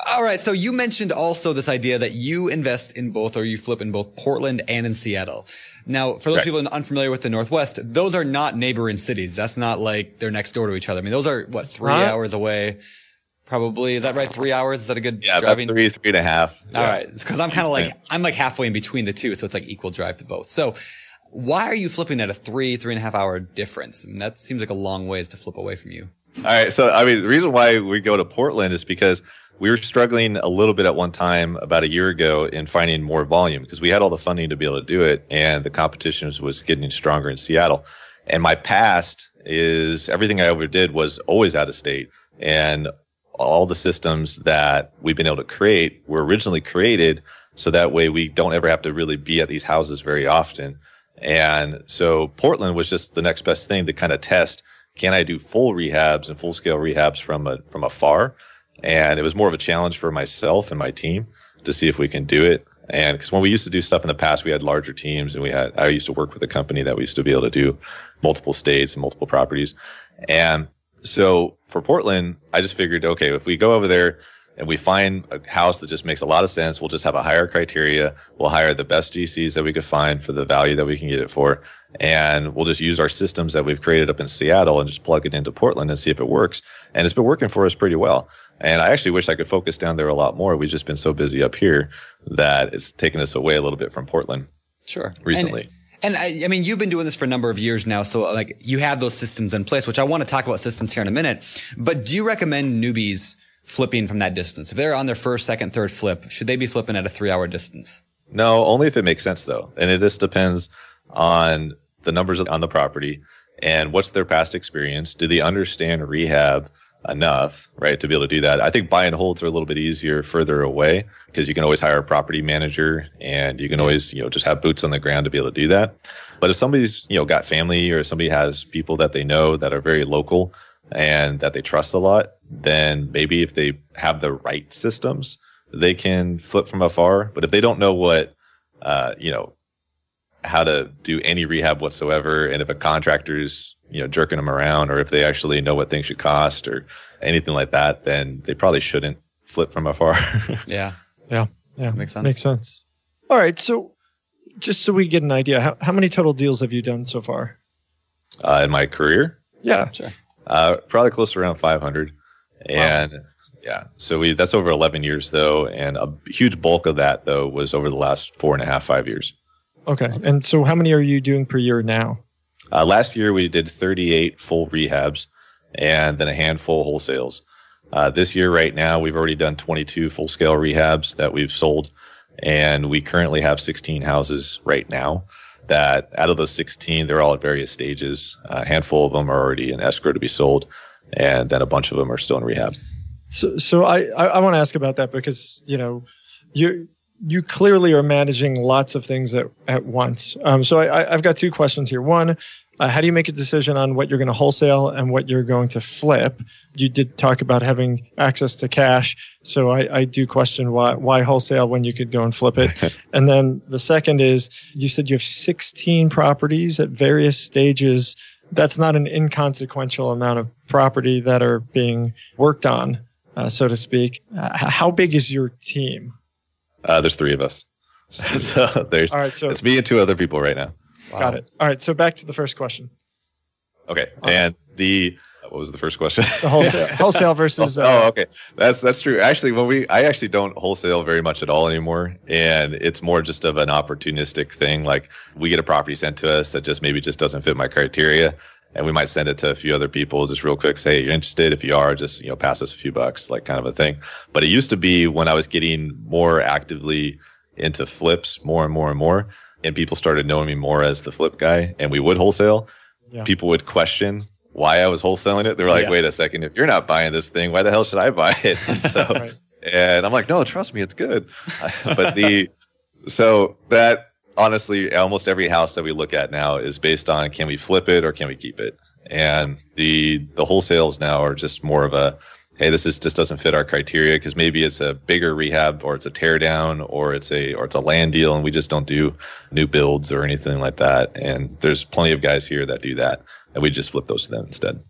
All right. So you mentioned also this idea that you invest in both or you flip in both Portland and in Seattle. Now, for those right. people unfamiliar with the Northwest, those are not neighboring cities. That's not like they're next door to each other. I mean, those are what, three hours away? Probably. Is that right? Three hours? Is that a good yeah, driving? three, three and a half. All yeah. right. Cause I'm kind of like, I'm like halfway in between the two. So it's like equal drive to both. So why are you flipping at a three, three and a half hour difference? I mean, that seems like a long ways to flip away from you. All right. So, I mean, the reason why we go to Portland is because we were struggling a little bit at one time about a year ago in finding more volume because we had all the funding to be able to do it and the competition was getting stronger in Seattle. And my past is everything I ever did was always out of state and all the systems that we've been able to create were originally created so that way we don't ever have to really be at these houses very often. And so Portland was just the next best thing to kind of test can I do full rehabs and full scale rehabs from a, from afar? And it was more of a challenge for myself and my team to see if we can do it. And because when we used to do stuff in the past, we had larger teams and we had, I used to work with a company that we used to be able to do multiple states and multiple properties. And so for Portland, I just figured, okay, if we go over there and we find a house that just makes a lot of sense, we'll just have a higher criteria. We'll hire the best GCs that we could find for the value that we can get it for. And we'll just use our systems that we've created up in Seattle and just plug it into Portland and see if it works. And it's been working for us pretty well. And I actually wish I could focus down there a lot more. We've just been so busy up here that it's taken us away a little bit from Portland. Sure. Recently. And- and I, I, mean, you've been doing this for a number of years now. So like you have those systems in place, which I want to talk about systems here in a minute. But do you recommend newbies flipping from that distance? If they're on their first, second, third flip, should they be flipping at a three hour distance? No, only if it makes sense though. And it just depends on the numbers on the property and what's their past experience. Do they understand rehab? enough, right, to be able to do that. I think buy and holds are a little bit easier further away because you can always hire a property manager and you can always, you know, just have boots on the ground to be able to do that. But if somebody's, you know, got family or somebody has people that they know that are very local and that they trust a lot, then maybe if they have the right systems, they can flip from afar. But if they don't know what, uh, you know, how to do any rehab whatsoever, and if a contractor's you know jerking them around, or if they actually know what things should cost, or anything like that, then they probably shouldn't flip from afar. yeah, yeah, yeah, makes sense. Makes sense. All right, so just so we get an idea, how, how many total deals have you done so far? Uh, in my career? Yeah, sure. Uh, probably close to around 500, and wow. yeah, so we that's over 11 years though, and a huge bulk of that though was over the last four and a half, five years. Okay. And so how many are you doing per year now? Uh, last year we did 38 full rehabs and then a handful wholesales. Uh, this year, right now, we've already done 22 full scale rehabs that we've sold. And we currently have 16 houses right now that out of those 16, they're all at various stages. A handful of them are already in escrow to be sold. And then a bunch of them are still in rehab. So, so I, I, I want to ask about that because, you know, you you clearly are managing lots of things at, at once. Um, so I, have got two questions here. One, uh, how do you make a decision on what you're going to wholesale and what you're going to flip? You did talk about having access to cash, so I, I do question why why wholesale when you could go and flip it. and then the second is you said you have 16 properties at various stages. That's not an inconsequential amount of property that are being worked on, uh, so to speak. Uh, how big is your team? Uh, there's three of us. so there's All right, so it's me and two other people right now. Wow. Got it. All right. So back to the first question. Okay. And the what was the first question? The wholesale, wholesale versus. Uh, oh, okay. That's that's true. Actually, when we I actually don't wholesale very much at all anymore, and it's more just of an opportunistic thing. Like we get a property sent to us that just maybe just doesn't fit my criteria, and we might send it to a few other people just real quick. Say you're interested. If you are, just you know pass us a few bucks, like kind of a thing. But it used to be when I was getting more actively into flips, more and more and more and people started knowing me more as the flip guy and we would wholesale, yeah. people would question why I was wholesaling it. They were like, yeah. wait a second, if you're not buying this thing, why the hell should I buy it? And so, right. and I'm like, no, trust me, it's good. but the, so that honestly, almost every house that we look at now is based on can we flip it or can we keep it? And the, the wholesales now are just more of a, hey, this is just doesn't fit our criteria because maybe it's a bigger rehab or it's a tear down or it's a or it's a land deal and we just don't do new builds or anything like that. And there's plenty of guys here that do that, and we just flip those to them instead.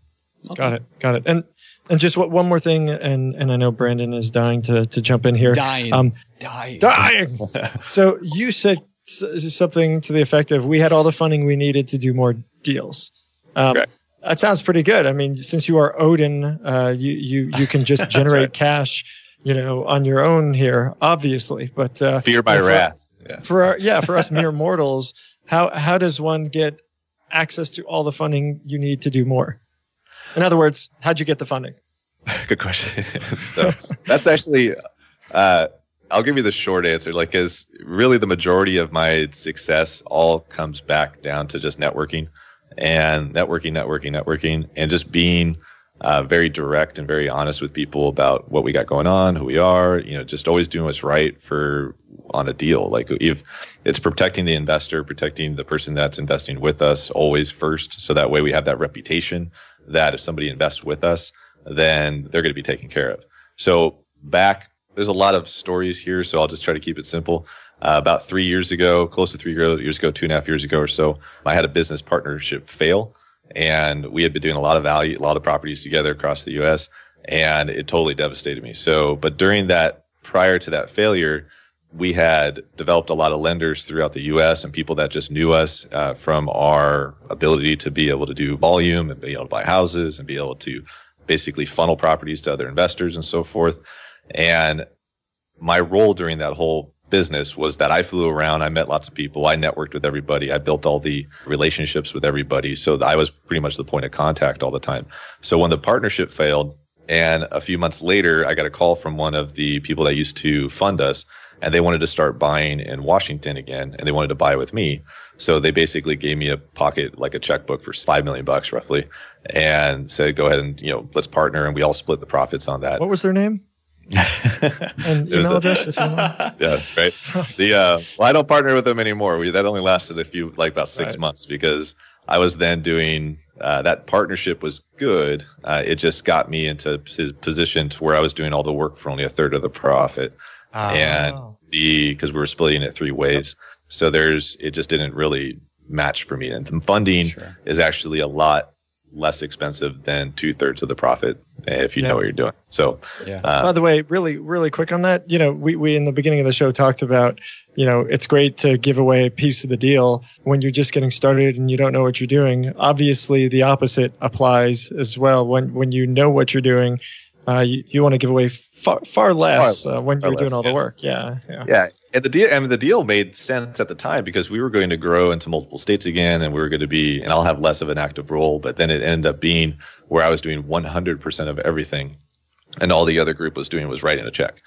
Okay. Got it. Got it. And and just one more thing, and and I know Brandon is dying to to jump in here. Dying. Um, dying. Dying. so you said something to the effect of we had all the funding we needed to do more deals. Um, that sounds pretty good. I mean, since you are Odin, uh, you you you can just generate right. cash, you know, on your own here, obviously. But uh, fear by for, wrath. Yeah. For our, yeah, for us mere mortals, how how does one get access to all the funding you need to do more? In other words, how'd you get the funding? Good question. so that's actually, uh, I'll give you the short answer. Like, is really the majority of my success all comes back down to just networking and networking, networking, networking, and just being uh, very direct and very honest with people about what we got going on, who we are. You know, just always doing what's right for on a deal. Like if it's protecting the investor, protecting the person that's investing with us always first, so that way we have that reputation that if somebody invests with us, then they're going to be taken care of. So back, there's a lot of stories here, so I'll just try to keep it simple. Uh, about three years ago, close to three years ago, two and a half years ago or so, I had a business partnership fail, and we had been doing a lot of value, a lot of properties together across the U.S., and it totally devastated me. So, but during that, prior to that failure, we had developed a lot of lenders throughout the U.S. and people that just knew us uh, from our ability to be able to do volume and be able to buy houses and be able to basically funnel properties to other investors and so forth. And my role during that whole business was that I flew around, I met lots of people, I networked with everybody, I built all the relationships with everybody. So I was pretty much the point of contact all the time. So when the partnership failed, and a few months later, I got a call from one of the people that used to fund us and they wanted to start buying in Washington again, and they wanted to buy with me. So they basically gave me a pocket, like a checkbook for five million bucks roughly, and said, "Go ahead and you know, let's partner," and we all split the profits on that. What was their name? And email address if you want. Yeah, right. The uh, well, I don't partner with them anymore. We that only lasted a few, like about six right. months, because I was then doing uh, that partnership was good. Uh, it just got me into his position to where I was doing all the work for only a third of the profit and oh. the because we were splitting it three ways. So there's it just didn't really match for me. And some funding sure. is actually a lot less expensive than two thirds of the profit if you yeah. know what you're doing. So, yeah. Uh, by the way, really, really quick on that, you know, we, we in the beginning of the show talked about, you know, it's great to give away a piece of the deal when you're just getting started and you don't know what you're doing. Obviously, the opposite applies as well. When when you know what you're doing, uh, you, you want to give away far far less far, uh, when you're doing all the work. Yeah, yeah, yeah. And the deal, I mean, the deal made sense at the time because we were going to grow into multiple states again, and we were going to be, and I'll have less of an active role. But then it ended up being where I was doing 100% of everything, and all the other group was doing was writing a check,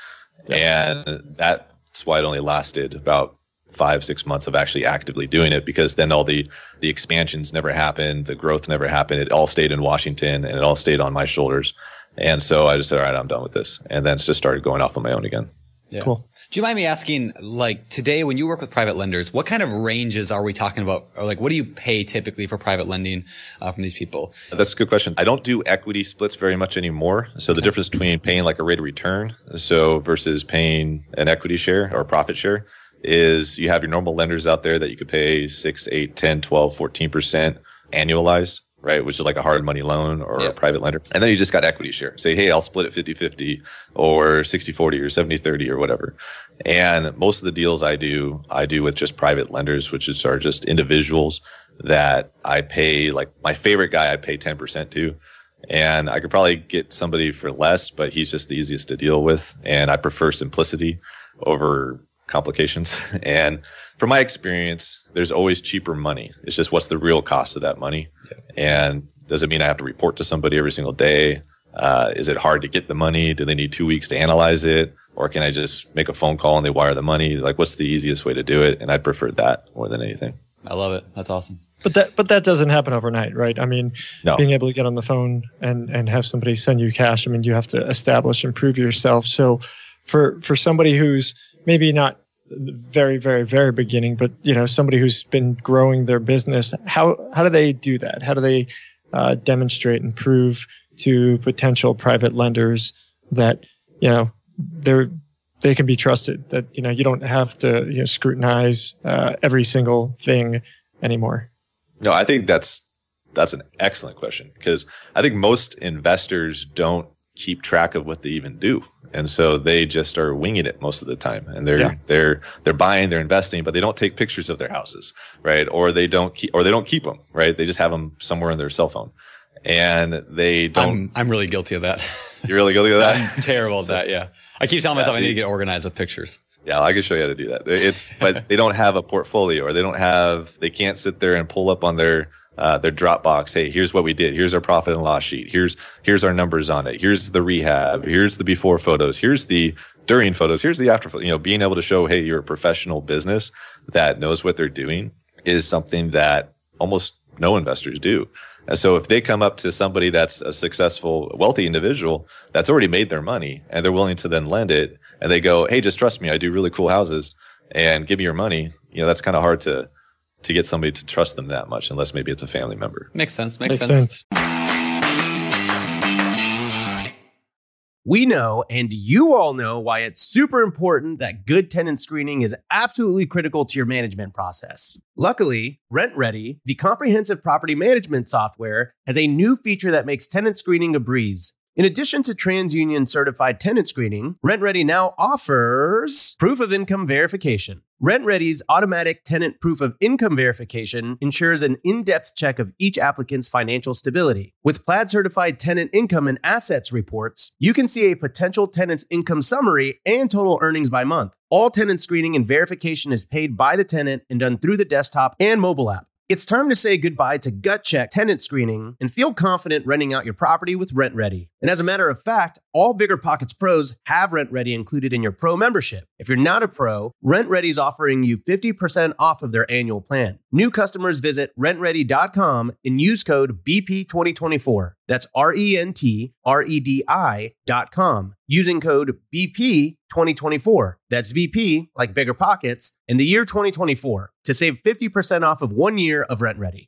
yeah. and that's why it only lasted about five six months of actually actively doing it because then all the the expansions never happened the growth never happened it all stayed in washington and it all stayed on my shoulders and so I just said, all right, I'm done with this. And then it's just started going off on my own again. Yeah. Cool. Do you mind me asking, like today, when you work with private lenders, what kind of ranges are we talking about? Or like, what do you pay typically for private lending uh, from these people? That's a good question. I don't do equity splits very much anymore. So the difference between paying like a rate of return, so versus paying an equity share or profit share is you have your normal lenders out there that you could pay 6, 8, 10, 12, 14% annualized right? Which is like a hard money loan or a private lender. And then you just got equity share. Say, hey, I'll split it 50 50 or 60 40 or 70 30 or whatever. And most of the deals I do, I do with just private lenders, which is, are just individuals that I pay, like my favorite guy, I pay 10% to. And I could probably get somebody for less, but he's just the easiest to deal with. And I prefer simplicity over complications. And from my experience, there's always cheaper money. It's just what's the real cost of that money. Yeah. And does it mean I have to report to somebody every single day? Uh, is it hard to get the money? Do they need two weeks to analyze it? Or can I just make a phone call and they wire the money? Like, what's the easiest way to do it? And I'd prefer that more than anything. I love it. That's awesome. But that but that doesn't happen overnight, right? I mean, no. being able to get on the phone and and have somebody send you cash. I mean, you have to establish and prove yourself. So, for for somebody who's maybe not the very very very beginning but you know somebody who's been growing their business how how do they do that? How do they uh, demonstrate and prove to potential private lenders that you know they're they can be trusted that you know you don't have to you know, scrutinize uh, every single thing anymore? No i think that's that's an excellent question because i think most investors don't keep track of what they even do and so they just are winging it most of the time. And they're yeah. they're they're buying they're investing but they don't take pictures of their houses right? Or they don't keep or they don't keep them right? They just have them somewhere in their cell phone. And they don't i'm, I'm really guilty of that. You're really guilty of that? I'm terrible at that yeah. I keep telling myself i need to get organized with pictures. Yeah, I can show you how to do that. It's, but they don't have a portfolio or they don't have, they can't sit there and pull up on their uh, their Dropbox. Hey, here's what we did. Here's our profit and loss sheet. Here's here's our numbers on it. Here's the rehab. Here's the before photos. Here's the during photos. Here's the after. You know, being able to show, hey, you're a professional business that knows what they're doing is something that almost no investors do. And so if they come up to somebody that's a successful, wealthy individual that's already made their money and they're willing to then lend it and they go, Hey, just trust me. I do really cool houses and give me your money. You know, that's kind of hard to, to get somebody to trust them that much, unless maybe it's a family member. Makes sense. Makes, makes sense. sense. We know, and you all know, why it's super important that good tenant screening is absolutely critical to your management process. Luckily, RentRedi, the comprehensive property management software, has a new feature that makes tenant screening a breeze. In addition to TransUnion certified tenant screening, RentRedi now offers proof of income verification. RentRedi's automatic tenant proof of income verification ensures an in depth check of each applicant's financial stability. With Plaid certified tenant income and assets reports, you can see a potential tenant's income summary and total earnings by month. All tenant screening and verification is paid by the tenant and done through the desktop and mobile app. It's time to say goodbye to gut check tenant screening and feel confident renting out your property with RentRedi. And as a matter of fact, all Bigger Pockets pros have RentRedi included in your pro membership. If you're not a pro, RentRedi is offering you 50% off of their annual plan. New customers visit rentredi.com and use code BP2024. That's R E N T R E D I.com using code BP2024. That's BP, like bigger pockets, in the year 2024 to save 50% off of one year of RentRedi.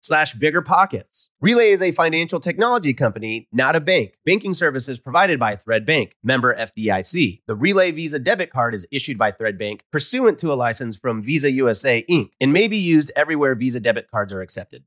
slash bigger pockets. Relay is a financial technology company, not a bank. Banking services provided by Thread Bank, member FDIC. The Relay Visa debit card is issued by Thread Bank pursuant to a license from Visa USA Inc. and may be used everywhere Visa debit cards are accepted.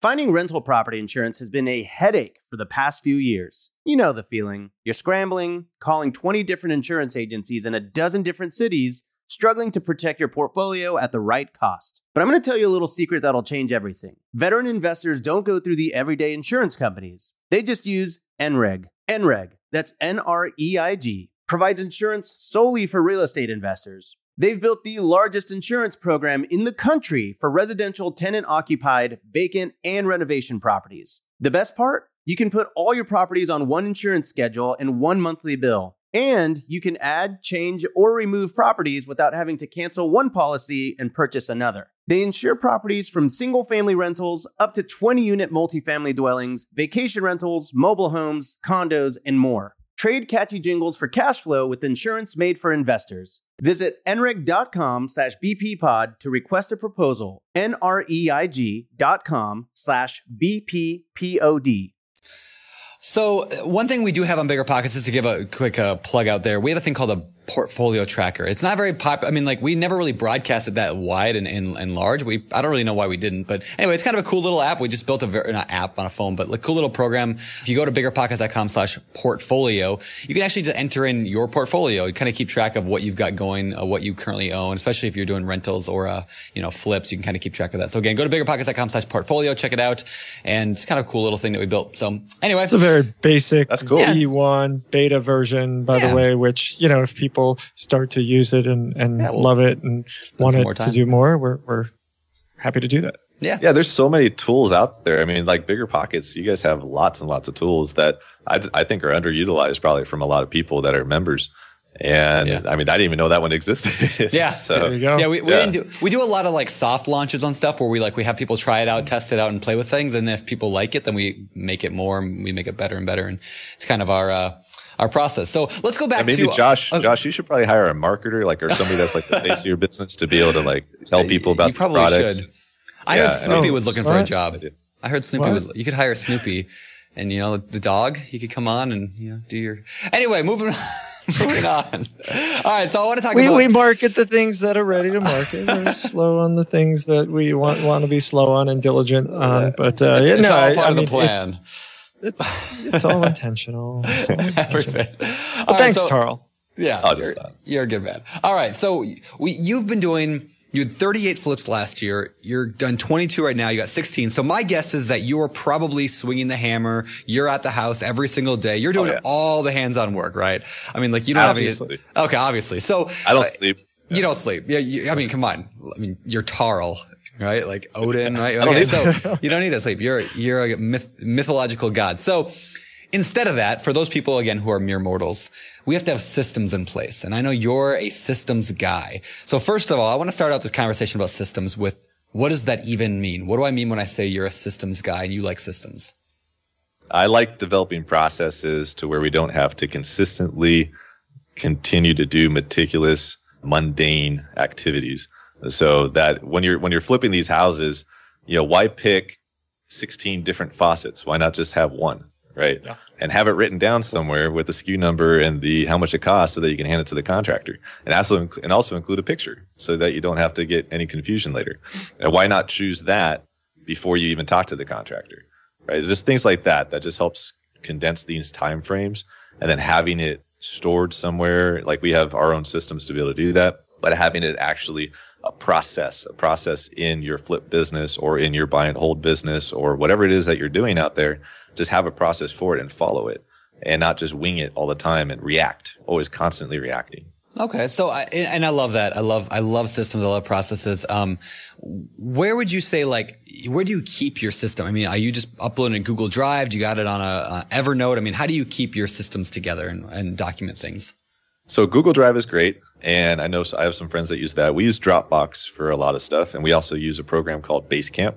Finding rental property insurance has been a headache for the past few years. You know the feeling. You're scrambling, calling 20 different insurance agencies in a dozen different cities, struggling to protect your portfolio at the right cost. But I'm going to tell you a little secret that'll change everything. Veteran investors don't go through the everyday insurance companies, they just use NREIG. NREIG, that's N R E I G, provides insurance solely for real estate investors. They've built the largest insurance program in the country for residential tenant occupied, vacant, and renovation properties. The best part? You can put all your properties on one insurance schedule and one monthly bill. And you can add, change, or remove properties without having to cancel one policy and purchase another. They insure properties from single family rentals up to 20 unit multifamily dwellings, vacation rentals, mobile homes, condos, and more. Trade catchy jingles for cash flow with insurance made for investors. Visit nreig.com slash bppod to request a proposal. N-R-E-I-G dot com slash bppod. So uh, one thing we do have on Bigger Pockets is to give a quick uh, plug out there. We have a thing called a portfolio tracker. It's not very popular. I mean, like we never really broadcasted that wide and, and, and, large. We, I don't really know why we didn't, but anyway, it's kind of a cool little app. We just built a very, not app on a phone, but a cool little program. If you go to biggerpockets.com slash portfolio, you can actually just enter in your portfolio. You kind of keep track of what you've got going, uh, what you currently own, especially if you're doing rentals or, uh, you know, flips, you can kind of keep track of that. So again, go to biggerpockets.com slash portfolio, check it out. And it's kind of a cool little thing that we built. So anyway. It's a very basic That's cool. V1 beta version, by Yeah. the way, which, you know, if people start to use it and, and Yeah, we'll love it and want it to do more, we're, we're happy to do that. yeah. Yeah, there's so many tools out there. I mean, like bigger pockets, you guys have lots and lots of tools that I, I think are underutilized probably from a lot of people that are members. And Yeah. I mean, I didn't even know that one existed. Yeah. so There you go. Yeah, we, we Yeah. didn't do we do a lot of like soft launches on stuff where we like we have people try it out, test it out, and play with things, and if people like it, then we make it more, and we make it better and better, and it's kind of our uh, our process. So let's go back And maybe to Josh, uh, Josh, you should probably hire a marketer, like, or somebody that's like the face of your business to be able to like tell people about you the probably products. should. I Yeah, heard Snoopy oh, was looking for a job. I heard Snoopy What? was. You could hire Snoopy, and you know the dog. He could come on and you know do your. Anyway, moving on. moving on. All right, so I want to talk We, about. we market the things that are ready to market. We're slow on the things that we want want to be slow on and diligent on. But uh, it's yeah, it's no, all part I of the mean, it's- plan. it's, it's all intentional. It's all intentional. Well, All right, thanks, so- Tarl. Yeah, I'll just you're, stop. you're a good man. All right, so we you've been doing you had 38 flips last year. You're done 22 right now. You got 16. So my guess is that you're probably swinging the hammer. You're at the house every single day. You're doing Oh, yeah. all the hands-on work, right? I mean, like you don't Obviously. have any. Okay, obviously. So I don't uh, sleep. You don't sleep. Yeah. You, I mean, come on. I mean, you're Tarl, right? Like Odin, right? Okay, so you don't need to sleep. You're you're a myth, mythological god. So instead of that, for those people again who are mere mortals, we have to have systems in place. And I know you're a systems guy. So first of all, I want to start out this conversation about systems with what does that even mean? What do I mean when I say you're a systems guy and you like systems? I like developing processes to where we don't have to consistently continue to do meticulous, mundane activities. So that when you're when you're flipping these houses, you know, why pick 16 different faucets? Why not just have one, right? Yeah. And have it written down somewhere with the SKU number and the how much it costs, so that you can hand it to the contractor, and also inc- and also include a picture, so that you don't have to get any confusion later. And why not choose that before you even talk to the contractor? right? Just things like that that just helps condense these time frames, and then having it stored somewhere. Like we have our own systems to be able to do that, but having it actually a process, a process in your flip business or in your buy and hold business or whatever it is that you're doing out there, just have a process for it and follow it, and not just wing it all the time and react, always constantly reacting. Okay, so I, and I love that. I love I love systems. I love processes. Um, where would you say like where do you keep your system? I mean, are you just uploading in Google Drive? Do you got it on a, a Evernote? I mean, how do you keep your systems together and, and document things? So Google Drive is great, and I know I have some friends that use that. We use Dropbox for a lot of stuff, and we also use a program called Basecamp.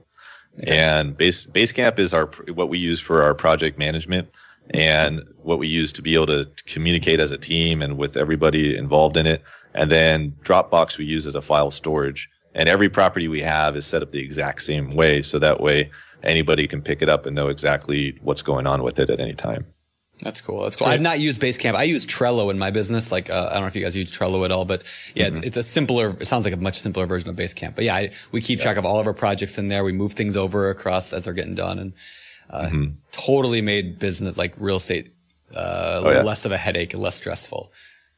And Base Basecamp is our what we use for our project management and what we use to be able to communicate as a team and with everybody involved in it. And then Dropbox we use as a file storage. And every property we have is set up the exact same way, so that way anybody can pick it up and know exactly what's going on with it at any time. That's cool. That's cool. I've not used Basecamp. I use Trello in my business. Like, uh, I don't know if you guys use Trello at all, but yeah, it's, it's a simpler, it sounds like a much simpler version of Basecamp. But yeah, I, we keep track of all of our projects in there. We move things over across as they're getting done and, uh, totally made business like real estate, uh, Oh, yeah. less of a headache and less stressful.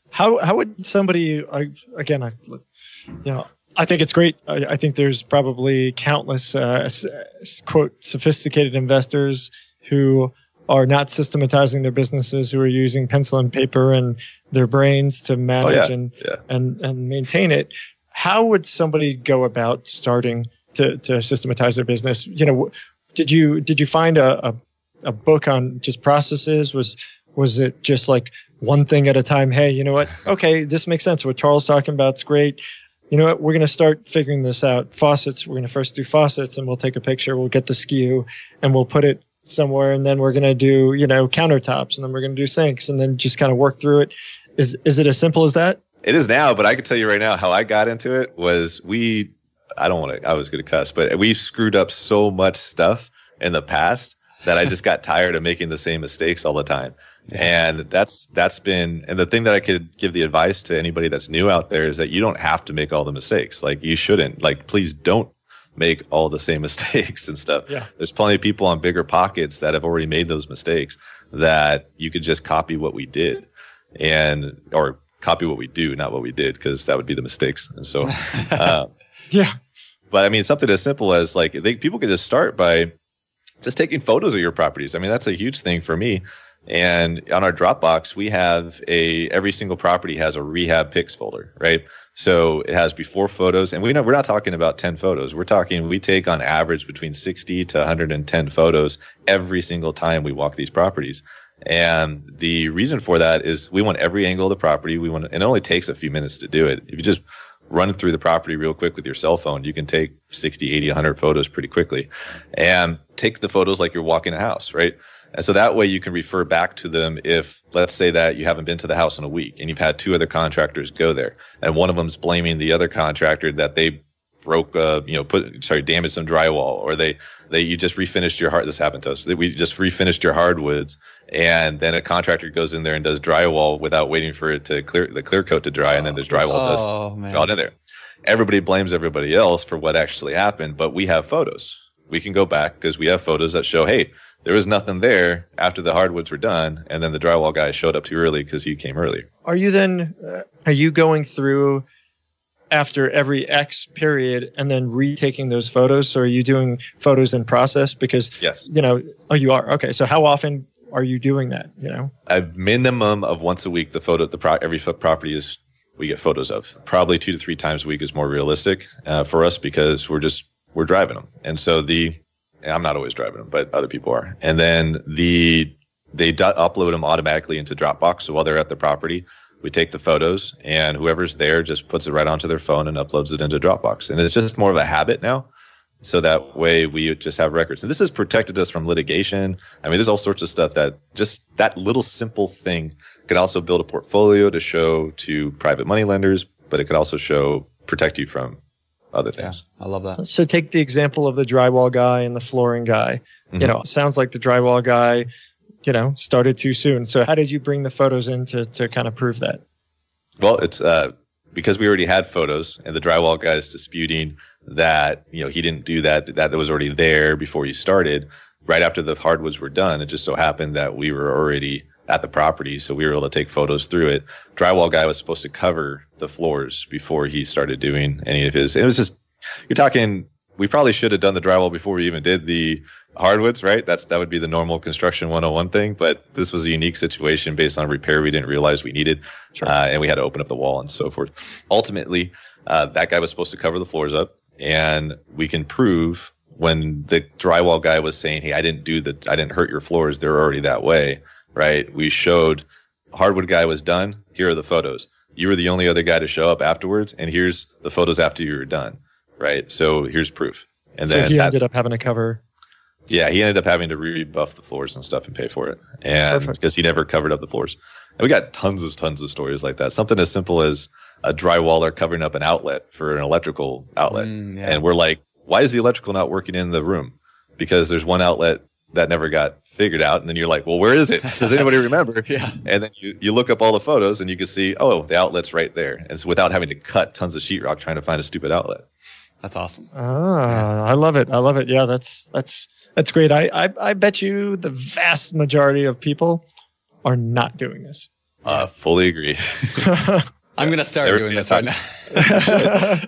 How how would somebody I, again? I you know I think it's great. I, I think there's probably countless uh, s- s- quote sophisticated investors who are not systematizing their businesses, who are using pencil and paper and their brains to manage and Yeah. and and maintain it. How would somebody go about starting to to systematize their business? You know, did you did you find a a, a book on just processes? Was was it just like one thing at a time? Hey, you know what? Okay, this makes sense. What Tarl's talking about is great. You know what? We're going to start figuring this out. Faucets. We're going to first do faucets, and we'll take a picture. We'll get the SKU and we'll put it somewhere, and then we're going to do you know countertops, and then we're going to do sinks, and then just kind of work through it. Is is it as simple as that? It is now, but I can tell you right now how I got into it was we. I don't want to. I was going to cuss, but we screwed up so much stuff in the past that I just got tired of making the same mistakes all the time. And that's that's been and the thing that I could give the advice to anybody that's new out there is that you don't have to make all the mistakes. Like you shouldn't. Like please don't make all the same mistakes and stuff. Yeah. There's plenty of people on bigger pockets that have already made those mistakes that you could just copy what we did and or copy what we do, not what we did, because that would be the mistakes. And so, uh, Yeah. but I mean, something as simple as like they, people could just start by just taking photos of your properties. I mean, that's a huge thing for me. And on our Dropbox, we have a every single property has a rehab pics folder, right? So it has before photos, and we know we're not talking about 10 photos. We're talking we take on average between 60 to 110 photos every single time we walk these properties. And the reason for that is we want every angle of the property. We want, and it only takes a few minutes to do it. If you just run through the property real quick with your cell phone, you can take 60, 80, 100 photos pretty quickly and take the photos like you're walking a house, right? And so that way you can refer back to them if, let's say that you haven't been to the house in a week and you've had two other contractors go there and one of them's blaming the other contractor that they broke, uh, you know, put, sorry, damaged some drywall or they, they, you just refinished your hard, this happened to us. that We just refinished your hardwoods and then a contractor goes in there and does drywall without waiting for it to clear the clear coat to dry. And then there's drywall dust Oh, man. all in there. Everybody blames everybody else for what actually happened, but we have photos. We can go back because we have photos that show, hey, there was nothing there after the hardwoods were done, and then the drywall guy showed up too early because he came early. Are you then? Uh, are you going through after every X period and then retaking those photos? So are you doing photos in process? Because Yes, you know, oh, you are okay. So how often are you doing that? You know, a minimum of once a week. The photo, the pro- every property is we get photos of. Probably two to three times a week is more realistic uh, for us because we're just we're driving them, and so the I'm not always driving them, but other people are, and then the they do- upload them automatically into Dropbox. So while they're at the property, we take the photos, and whoever's there just puts it right onto their phone and uploads it into Dropbox, and it's just more of a habit now. So that way we just have records. And this has protected us from litigation. I mean, there's all sorts of stuff that just that little simple thing could also build a portfolio to show to private money lenders, but it could also show protect you from other Yeah, things. I love that. so take the example of the drywall guy and the flooring guy. You Mhm. know, sounds like the drywall guy, you know, started too soon. So how did you bring the photos in to to kind of prove that? Well, it's uh, because we already had photos, and the drywall guy is disputing that you know he didn't do that. That was already there before he started. Right after the hardwoods were done, it just so happened that we were already at the property, so we were able to take photos through it. Drywall guy was supposed to cover the floors before he started doing any of his. It was just you're talking. We probably should have done the drywall before we even did the hardwoods, right? That's that would be the normal construction 101 thing, but this was a unique situation based on repair we didn't realize we needed, Sure. uh, and we had to open up the wall and so forth. Ultimately, uh, that guy was supposed to cover the floors up, and we can prove when the drywall guy was saying, "Hey, I didn't do the, I didn't hurt your floors; they're already that way." Right? We showed hardwood guy was done. Here are the photos. You were the only other guy to show up afterwards, and here's the photos after you were done. Right? So here's proof. And so then he that, ended up having to cover. yeah, he ended up having to rebuff the floors and stuff and pay for it, and because he never covered up the floors. And we got tons of tons of stories like that. Something as simple as a drywaller covering up an outlet for an electrical outlet, Mm, yeah. and we're like, why is the electrical not working in the room? Because there's one outlet that never got figured out, and then you're like, well, where is it? Does anybody remember? Yeah. And then you, you look up all the photos and you can see, oh, the outlet's right there, and so without having to cut tons of sheetrock trying to find a stupid outlet. That's awesome. Ah, I love it. I love it. Yeah, that's that's that's great. I, I I bet you the vast majority of people are not doing this. Uh, fully agree. I'm gonna start Every- doing this right now.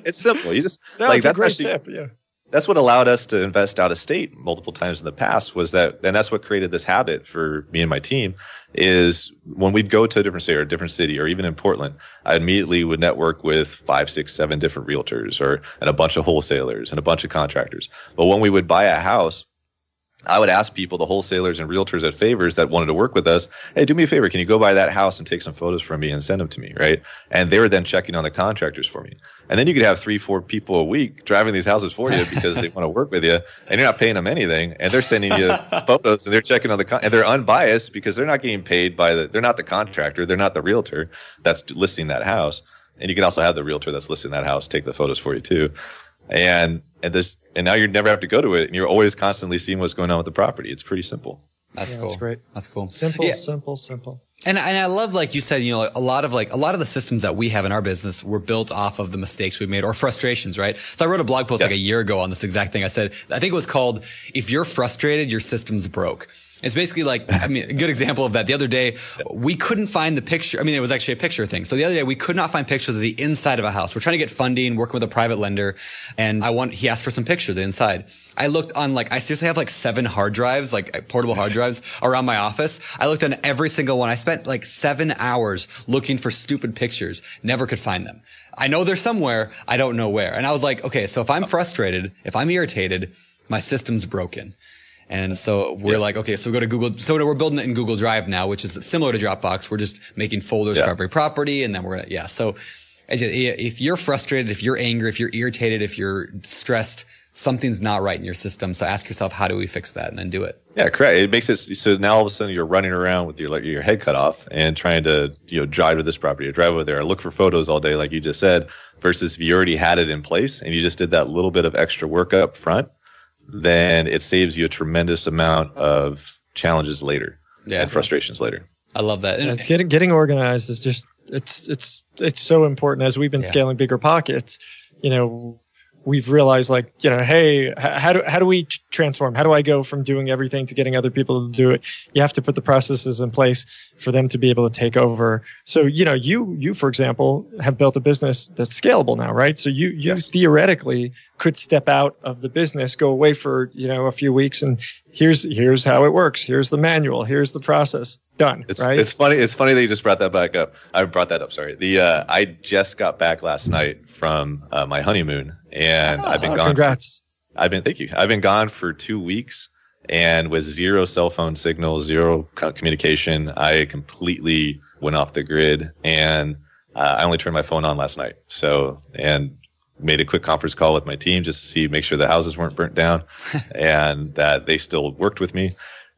it's simple. You just No, like it's a that's great actually tip. Yeah. That's what allowed us to invest out of state multiple times in the past was that and that's what created this habit for me and my team is when we'd go to a different state or a different city or even in portland i immediately would network with five six seven different realtors or and a bunch of wholesalers and a bunch of contractors. But when we would buy a house I would ask people, the wholesalers and realtors at Favors that wanted to work with us, hey, do me a favor. Can you go by that house and take some photos from me and send them to me? Right. And they were then checking on the contractors for me. And then you could have three, four people a week driving these houses for you because they want to work with you and you're not paying them anything. And they're sending you photos and they're checking on the, con- and they're unbiased because they're not getting paid by the, they're not the contractor. They're not the realtor that's listing that house. And you can also have the realtor that's listing that house take the photos for you too. And, and this, and now you never have to go to it and you're always constantly seeing what's going on with the property. It's pretty simple. That's Yeah, cool. that's great. That's cool. Simple, Yeah. simple, simple. And and I love like you said, you know, a lot of like a lot of the systems that we have in our business were built off of the mistakes we made or frustrations, right? So I wrote a blog post Yes. like a year ago on this exact thing. I said I think it was called "If You're Frustrated, Your System's Broke." It's basically like, I mean, a good example of that. The other day, we couldn't find the picture. I mean, it was actually a picture thing. So the other day, we could not find pictures of the inside of a house. We're trying to get funding, working with a private lender, and I want, he asked for some pictures inside. I looked on like, I seriously have like seven hard drives, like uh, portable hard drives around my office. I looked on every single one. I spent like seven hours looking for stupid pictures. Never could find them. I know they're somewhere. I don't know where. And I was like, okay, so if I'm frustrated, if I'm irritated, my system's broken. And so we're Yes. like, okay, so we go to Google. So we're building it in Google Drive now, which is similar to Dropbox. We're just making folders Yeah. for every property. And then we're going to, yeah. So if you're frustrated, if you're angry, if you're irritated, if you're stressed, something's not right in your system. So ask yourself, how do we fix that? And then do it. Yeah, correct. It makes it so now all of a sudden you're running around with your like your head cut off and trying to you know drive to this property or drive over there or look for photos all day like you just said. Versus if you already had it in place and you just did that little bit of extra work up front, then it saves you a tremendous amount of challenges later Yeah. and frustrations later. I love that. And And, getting getting organized is just it's it's it's so important as we've been Yeah. scaling bigger pockets. You know, we've realized like you know hey how do how do we transform how do i go from doing everything to getting other people to do it you have to put the processes in place for them to be able to take over so you know you you for example have built a business that's scalable now right so you you yes. theoretically could step out of the business go away for you know a few weeks and here's here's how it works here's the manual here's the process done it's, right it's funny it's funny that you just brought that back up i brought that up sorry the uh, i just got back last night from uh, my honeymoon and oh, I've been gone. Congrats. For, I've been thank you. I've been gone for two weeks, and with zero cell phone signal, zero communication, I completely went off the grid, and uh, I only turned my phone on last night. So and made a quick conference call with my team just to see make sure the houses weren't burnt down, and that they still worked with me.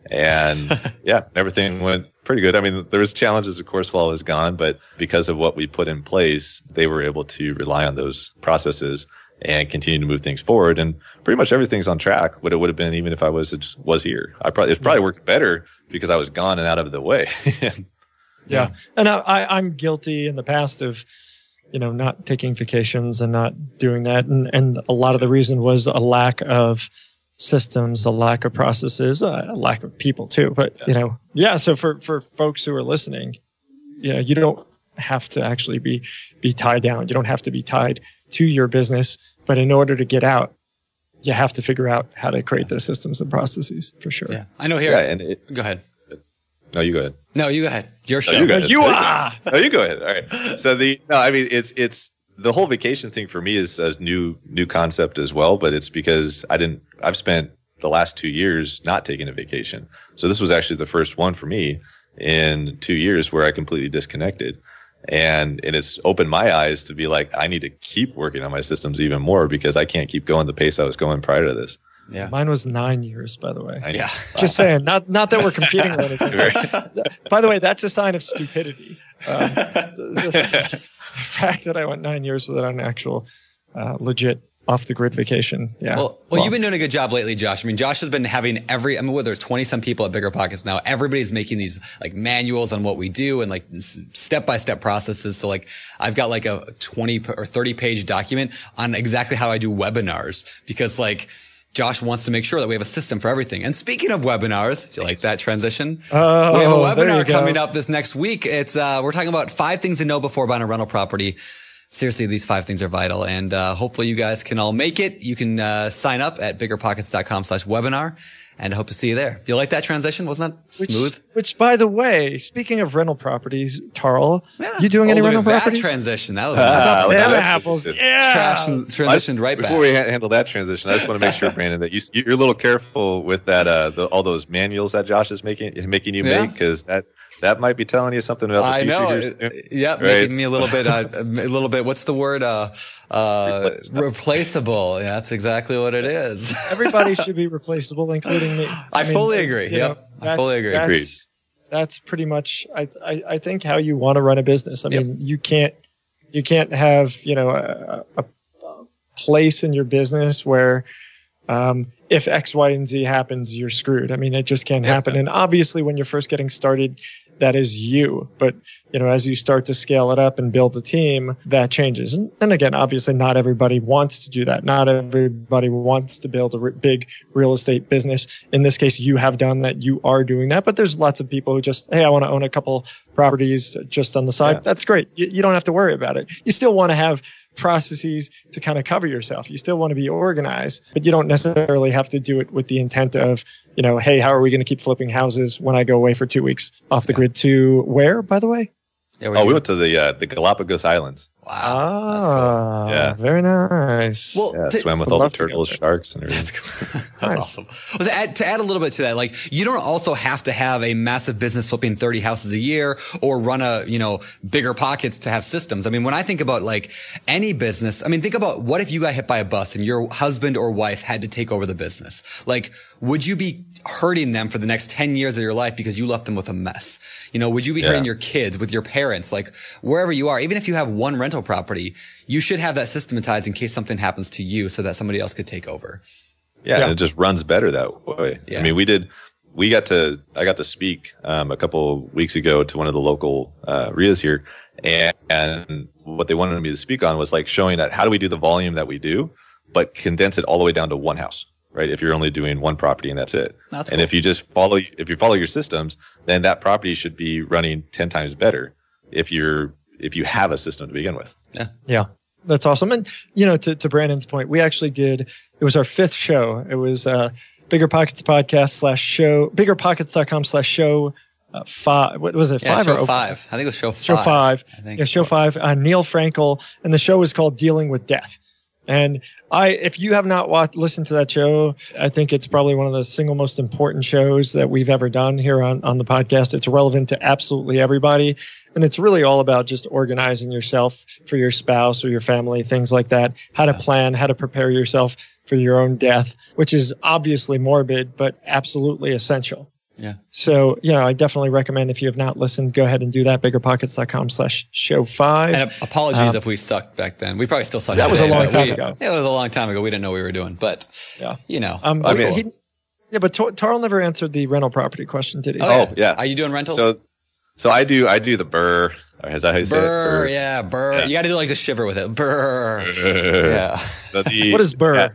And yeah, everything went pretty good. I mean, there was challenges, of course, while I was gone, but because of what we put in place, they were able to rely on those processes and continue to move things forward. And pretty much everything's on track. What it would have been even if I was was here. I probably it probably worked better because I was gone and out of the way. yeah, and I, I'm guilty in the past of you know not taking vacations and not doing that, and and a lot of the reason was a lack of systems, a lack of processes, a lack of people too. But you know, yeah. So for for folks who are listening, you know, you don't have to actually be be tied down. You don't have to be tied to your business. But in order to get out, you have to figure out how to create those systems and processes for sure. Yeah, I know here. Yeah, and it, go ahead. No, you go ahead. No, you go ahead. Your show. No, you, go ahead. you are. no, you go ahead. All right. So the no, I mean it's it's the whole vacation thing for me is a new new concept as well, but it's because I didn't. I've spent the last two years not taking a vacation, so this was actually the first one for me in two years where I completely disconnected and and it's opened my eyes to be like I need to keep working on my systems even more because I can't keep going the pace I was going prior to this. Yeah, mine was nine years, by the way. Yeah, just saying. Not not that we're competing or anything. by the way, that's a sign of stupidity. Um, the, the, fact that I went nine years without an actual uh, legit off the grid vacation. Yeah. Well, well, well, you've been doing a good job lately, Josh. I mean, Josh has been having every, I mean, whether it's 20 some people at Bigger Pockets now, everybody's making these like manuals on what we do and like step by step processes. So like I've got like a 20 or 30 page document on exactly how I do webinars because like, Josh wants to make sure that we have a system for everything. And speaking of webinars, do you like that transition? Oh, we have a webinar coming up this next week. It's uh, we're talking about five things to know before buying a rental property seriously, these five things are vital. And uh, hopefully you guys can all make it. You can uh, sign up at biggerpockets.com slash webinar. And I hope to see you there. You like that transition? Wasn't that smooth? Which, which by the way, speaking of rental properties, Tarl, yeah. you doing oh, any rental that properties? transition. That was uh, banana apples. Yeah. Trash, transitioned right Before we handle that transition, I just want to make sure, Brandon, that you, you're a little careful with that, uh, the, all those manuals that Josh is making, making you yeah. make, because that, that might be telling you something about the future. I know. Here yeah, right? making me a little bit, uh, a little bit. What's the word? Uh, uh, replaceable. replaceable. Yeah, that's exactly what it is. Everybody should be replaceable, including me. I, I mean, fully agree. Yep, know, I fully agree. That's, that's pretty much. I, I, I think how you want to run a business. I yep. mean, you can't you can't have you know a, a place in your business where um, if X, Y, and Z happens, you're screwed. I mean, it just can't happen. And obviously, when you're first getting started, that is you. But, you know, as you start to scale it up and build a team, that changes. And, and again, obviously, not everybody wants to do that. Not everybody wants to build a r- big real estate business. In this case, you have done that. You are doing that. But there's lots of people who just, hey, I want to own a couple properties just on the side. Yeah. That's great. You, you don't have to worry about it. You still want to have processes to kind of cover yourself. You still want to be organized, but you don't necessarily have to do it with the intent of, you know, hey, how are we going to keep flipping houses when I go away for two weeks off the grid to where, by the way? Yeah, oh, we went to the uh, the Galapagos Islands. Wow, ah, cool. yeah, very nice. Well, yeah, to, swam with all the turtles, sharks, and everything. That's, cool. That's nice. awesome. Well, to add, to add a little bit to that, like you don't also have to have a massive business flipping thirty houses a year or run a you know bigger pockets to have systems. I mean, when I think about like any business, I mean, think about what if you got hit by a bus and your husband or wife had to take over the business? Like, would you be hurting them for the next 10 years of your life because you left them with a mess? You know, would you be yeah. hurting your kids with your parents, like wherever you are, even if you have one rental property, you should have that systematized in case something happens to you so that somebody else could take over. Yeah. yeah. it just runs better that way. Yeah. I mean, we did, we got to, I got to speak, um, a couple weeks ago to one of the local, uh, RIAs here and, and what they wanted me to speak on was like showing that how do we do the volume that we do but condense it all the way down to one house, right? If you're only doing one property and that's it. That's and cool. if you just follow, if you follow your systems, then that property should be running 10 times better if you're, if you have a system to begin with. Yeah, Yeah. that's awesome. And you know, to, to Brandon's point, we actually did. It was our fifth show. It was uh, Bigger Pockets podcast slash show biggerpockets.com slash show uh, five. What was it? Yeah, Five show or five? I think it was show five. Show five. I think. Yeah, show five. Uh, Neil Frankel, and the show was called Dealing with Death. And I, if you have not watched, listened to that show, I think it's probably one of the single most important shows that we've ever done here on, on the podcast. It's relevant to absolutely everybody. And it's really all about just organizing yourself for your spouse or your family, things like that, how to plan, how to prepare yourself for your own death, which is obviously morbid, but absolutely essential. Yeah. So, you know, I definitely recommend if you have not listened, go ahead and do that. Biggerpockets.com slash show five. And apologies Um, if we sucked back then. We probably still suck. That was a long time we- ago. It was a long time ago. We didn't know what we were doing, but Yeah. you know. Um, I but mean- he- yeah, but Tar- Tarl never answered the rental property question, did he? Oh, yeah. Are you doing rentals? So, so I do, I do the burr. Or Is that how you say burr, yeah, burr. Yeah. You got to do like the shiver with it. Burr. Burr. yeah. So the- What is burr? yeah,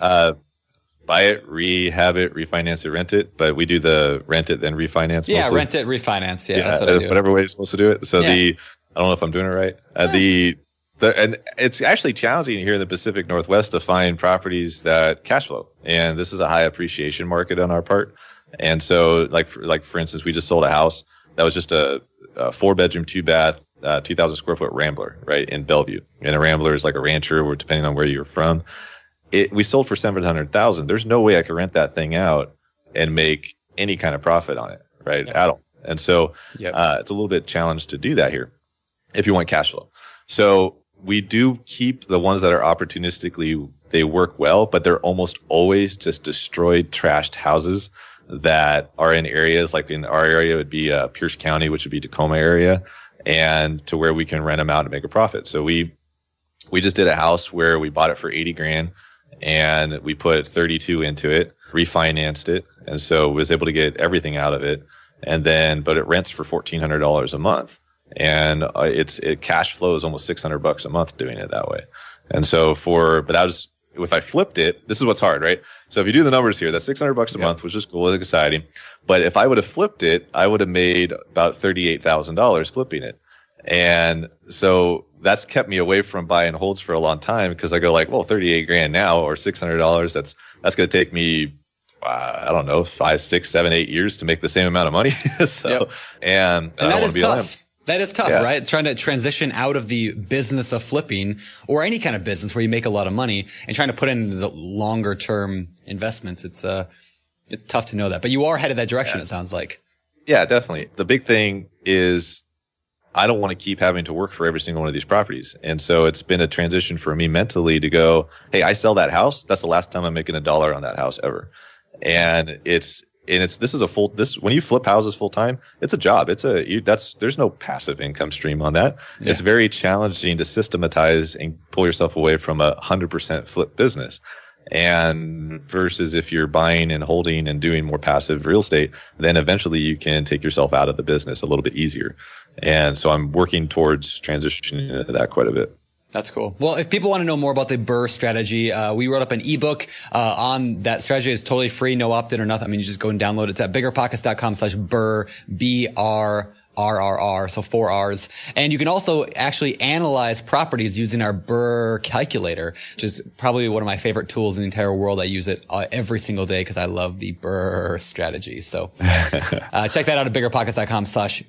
uh, buy it, rehab it, refinance it, rent it. But we do the rent it, then refinance. Yeah, mostly. rent it, refinance. Yeah, that's what I uh, do. Whatever way you're supposed to do it. So Yeah. the, I don't know if I'm doing it right. Uh, the, the, and it's actually challenging here in the Pacific Northwest to find properties that cash flow. And this is a high appreciation market on our part. And so, like, for, like for instance, we just sold a house that was just a, a four bedroom, two bath, uh, 2,000 square foot Rambler, right in Bellevue. And a Rambler is like a rancher, depending on where you're from. It, we sold for 700,000. There's no way I could rent that thing out and make any kind of profit on it, right? At all. And so, Yep. uh, it's a little bit challenged to do that here if you want cash flow. So we do keep the ones that are opportunistically, they work well, but they're almost always just destroyed, trashed houses that are in areas like in our area would be uh, Pierce County, which would be Tacoma area, and to where we can rent them out and make a profit. So we we just did a house where we bought it for 80 grand and we put 32 into it, refinanced it, and so was able to get everything out of it. And then, but it rents for $1,400 a month and uh, it's, it cash flows almost 600 bucks a month doing it that way. And so for, but that was, if I flipped it, this is what's hard, right? So if you do the numbers here, that's 600 bucks a Yeah. month, which is cool, it's exciting. But if I would have flipped it, I would have made about $38,000 flipping it. And so that's kept me away from buying holds for a long time because I go like, well, 38 grand now or $600. That's, that's going to take me, uh, I don't know, five, six, seven, eight years to make the same amount of money. so, Yep. and, And I don't that is be tough. That is tough, Yeah. right? Trying to transition out of the business of flipping or any kind of business where you make a lot of money and trying to put in the longer term investments. It's, uh, it's tough to know that, but you are headed that direction. It sounds like. Yeah, definitely. The big thing is I don't want to keep having to work for every single one of these properties. And so it's been a transition for me mentally to go, Hey, I sell that house. That's the last time I'm making a dollar on that house ever. And it's, and it's, this is a full, this, when you flip houses full time, it's a job. It's a, you, that's, there's no passive income stream on that. It's very challenging to systematize and pull yourself away from a hundred percent flip business. And versus if you're buying and holding and doing more passive real estate, then eventually you can take yourself out of the business a little bit easier. And so I'm working towards transitioning into that quite a bit. That's cool. Well, if people want to know more about the Burr strategy, uh, we wrote up an ebook uh, on that strategy. It's totally free, no opt-in or nothing. I mean, you just go and download it. It's at biggerpockets.com slash Burr, B-R, RRR, so four R's. And you can also actually analyze properties using our Burr calculator, which is probably one of my favorite tools in the entire world. I use it uh, every single day because I love the Burr strategy. So uh, check that out at biggerpockets.com slash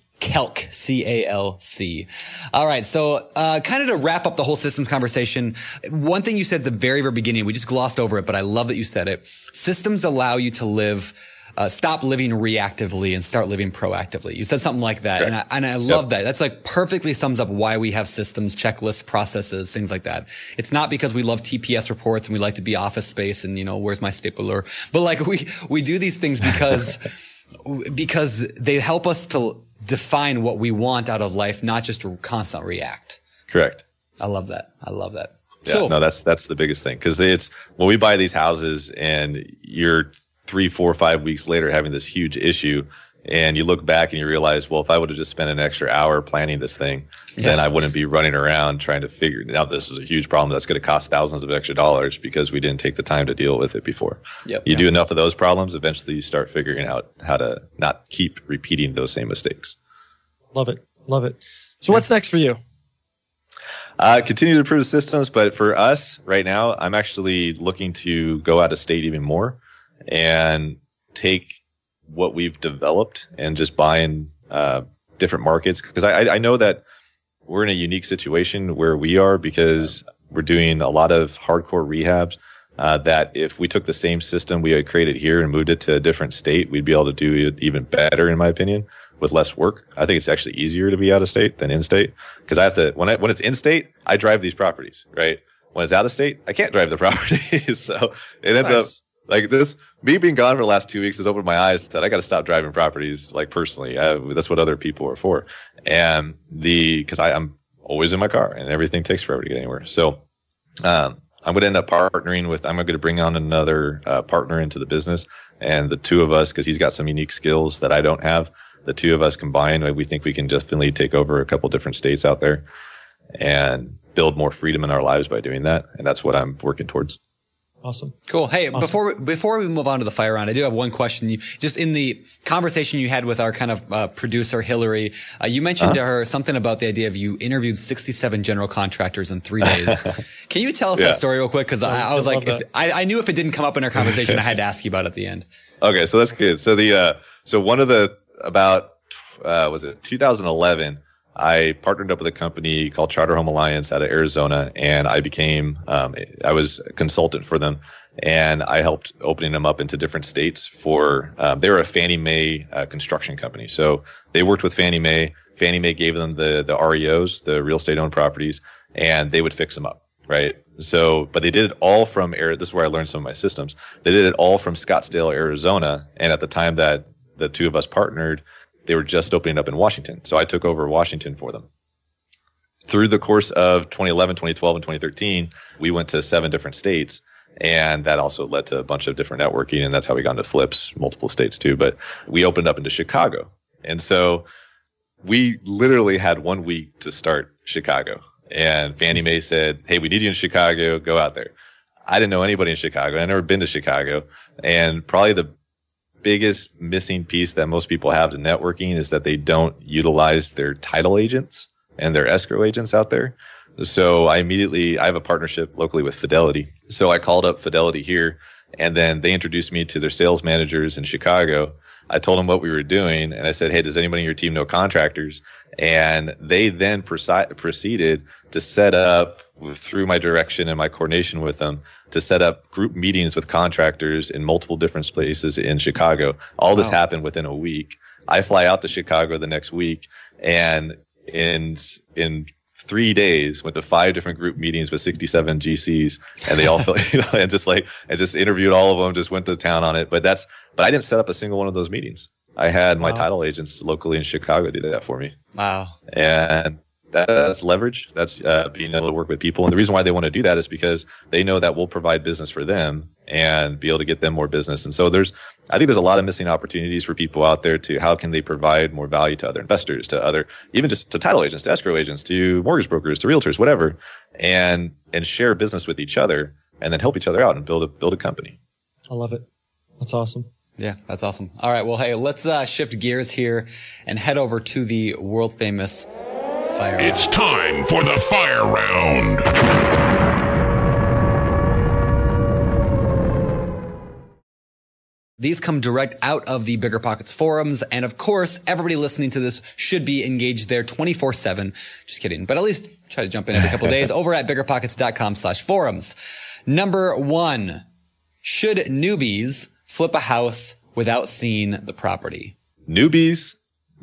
C-A-L-C. All right. So, uh, kind of to wrap up the whole systems conversation, one thing you said at the very, very beginning, we just glossed over it, but I love that you said it. Systems allow you to live, uh, stop living reactively and start living proactively. You said something like that. And I, and I love that. That's like perfectly sums up why we have systems, checklists, processes, things like that. It's not because we love TPS reports and we like to be office space and, you know, where's my stapler? But like we, we do these things because, because they help us to define what we want out of life, not just constant react. Correct. I love that. I love that. Yeah, so no, that's that's the biggest thing because it's when we buy these houses and you're three, four, five weeks later having this huge issue, and you look back and you realize, well, if I would have just spent an extra hour planning this thing, yeah. then I wouldn't be running around trying to figure out this is a huge problem that's going to cost thousands of extra dollars because we didn't take the time to deal with it before. Yep. You do enough of those problems, eventually you start figuring out how to not keep repeating those same mistakes. Love it. Love it. So what's next for you? Uh, continue to improve the systems, but for us right now, I'm actually looking to go out of state even more and take what we've developed and just buy in uh, different markets because I, I know that we're in a unique situation where we are because we're doing a lot of hardcore rehabs. Uh, that if we took the same system we had created here and moved it to a different state, we'd be able to do it even better, in my opinion, with less work. I think it's actually easier to be out of state than in state because I have to when I, when it's in state, I drive these properties, right? When it's out of state, I can't drive the properties, so it ends nice. up like this me being gone for the last two weeks has opened my eyes that I got to stop driving properties like personally. I, that's what other people are for. And the, cause I, I'm always in my car and everything takes forever to get anywhere. So, um, I'm going to end up partnering with, I'm going to bring on another uh, partner into the business and the two of us, cause he's got some unique skills that I don't have. The two of us combined, we think we can definitely take over a couple different states out there and build more freedom in our lives by doing that. And that's what I'm working towards. Awesome. Cool. Hey, awesome. before we, before we move on to the fire round, I do have one question. You, just in the conversation you had with our kind of uh, producer Hillary, uh, you mentioned uh-huh. to her something about the idea of you interviewed 67 general contractors in three days. Can you tell us yeah. that story real quick? Because I, I, was like, if, I, I, knew if it didn't come up in our conversation, I had to ask you about it at the end. Okay, so that's good. So the uh, so one of the about uh, was it 2011 I partnered up with a company called Charter Home Alliance out of Arizona, and I became um, I was a consultant for them, and I helped opening them up into different states. For um, they were a Fannie Mae uh, construction company, so they worked with Fannie Mae. Fannie Mae gave them the the REOs, the real estate owned properties, and they would fix them up, right? So, but they did it all from This is where I learned some of my systems. They did it all from Scottsdale, Arizona, and at the time that the two of us partnered they were just opening up in Washington. So I took over Washington for them. Through the course of 2011, 2012, and 2013, we went to seven different states. And that also led to a bunch of different networking. And that's how we got into flips, multiple states too. But we opened up into Chicago. And so we literally had one week to start Chicago. And Fannie Mae said, Hey, we need you in Chicago. Go out there. I didn't know anybody in Chicago. I'd never been to Chicago. And probably the biggest missing piece that most people have to networking is that they don't utilize their title agents and their escrow agents out there. So I immediately I have a partnership locally with Fidelity. So I called up Fidelity here and then they introduced me to their sales managers in Chicago. I told them what we were doing and I said, Hey, does anybody in your team know contractors? And they then proceeded to set up through my direction and my coordination with them to set up group meetings with contractors in multiple different places in Chicago. All this wow. happened within a week. I fly out to Chicago the next week and in in three days went to five different group meetings with 67 GCs and they all felt, you know, and just like, and just interviewed all of them, just went to town on it. But that's, but I didn't set up a single one of those meetings. I had my wow. title agents locally in Chicago do that for me. Wow. And that's leverage. That's uh, being able to work with people. And the reason why they want to do that is because they know that we'll provide business for them and be able to get them more business. And so there's, I think there's a lot of missing opportunities for people out there to how can they provide more value to other investors, to other, even just to title agents, to escrow agents, to mortgage brokers, to realtors, whatever, and, and share business with each other and then help each other out and build a, build a company. I love it. That's awesome. Yeah, that's awesome. All right. Well, hey, let's uh, shift gears here and head over to the world famous fire. It's time for the fire round. These come direct out of the Bigger Pockets forums. And of course, everybody listening to this should be engaged there 24 seven. Just kidding. But at least try to jump in every couple days over at biggerpockets.com slash forums. Number one, should newbies flip a house without seeing the property? Newbies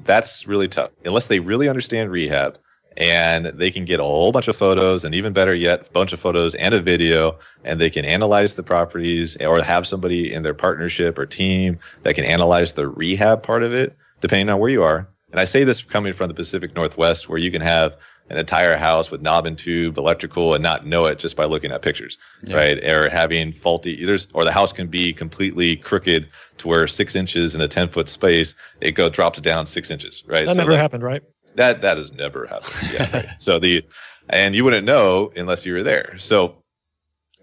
that's really tough. Unless they really understand rehab and they can get a whole bunch of photos and even better yet a bunch of photos and a video and they can analyze the properties or have somebody in their partnership or team that can analyze the rehab part of it depending on where you are. And i say this coming from the pacific northwest where you can have an entire house with knob and tube, electrical, and not know it just by looking at pictures, Yeah. right? Or having faulty, there's, or the house can be completely crooked to where six inches in a 10 foot space, it go drops down six inches, right? That So never like, happened, right? that that has never happened. Yeah. right. so the and you wouldn't know unless you were there. So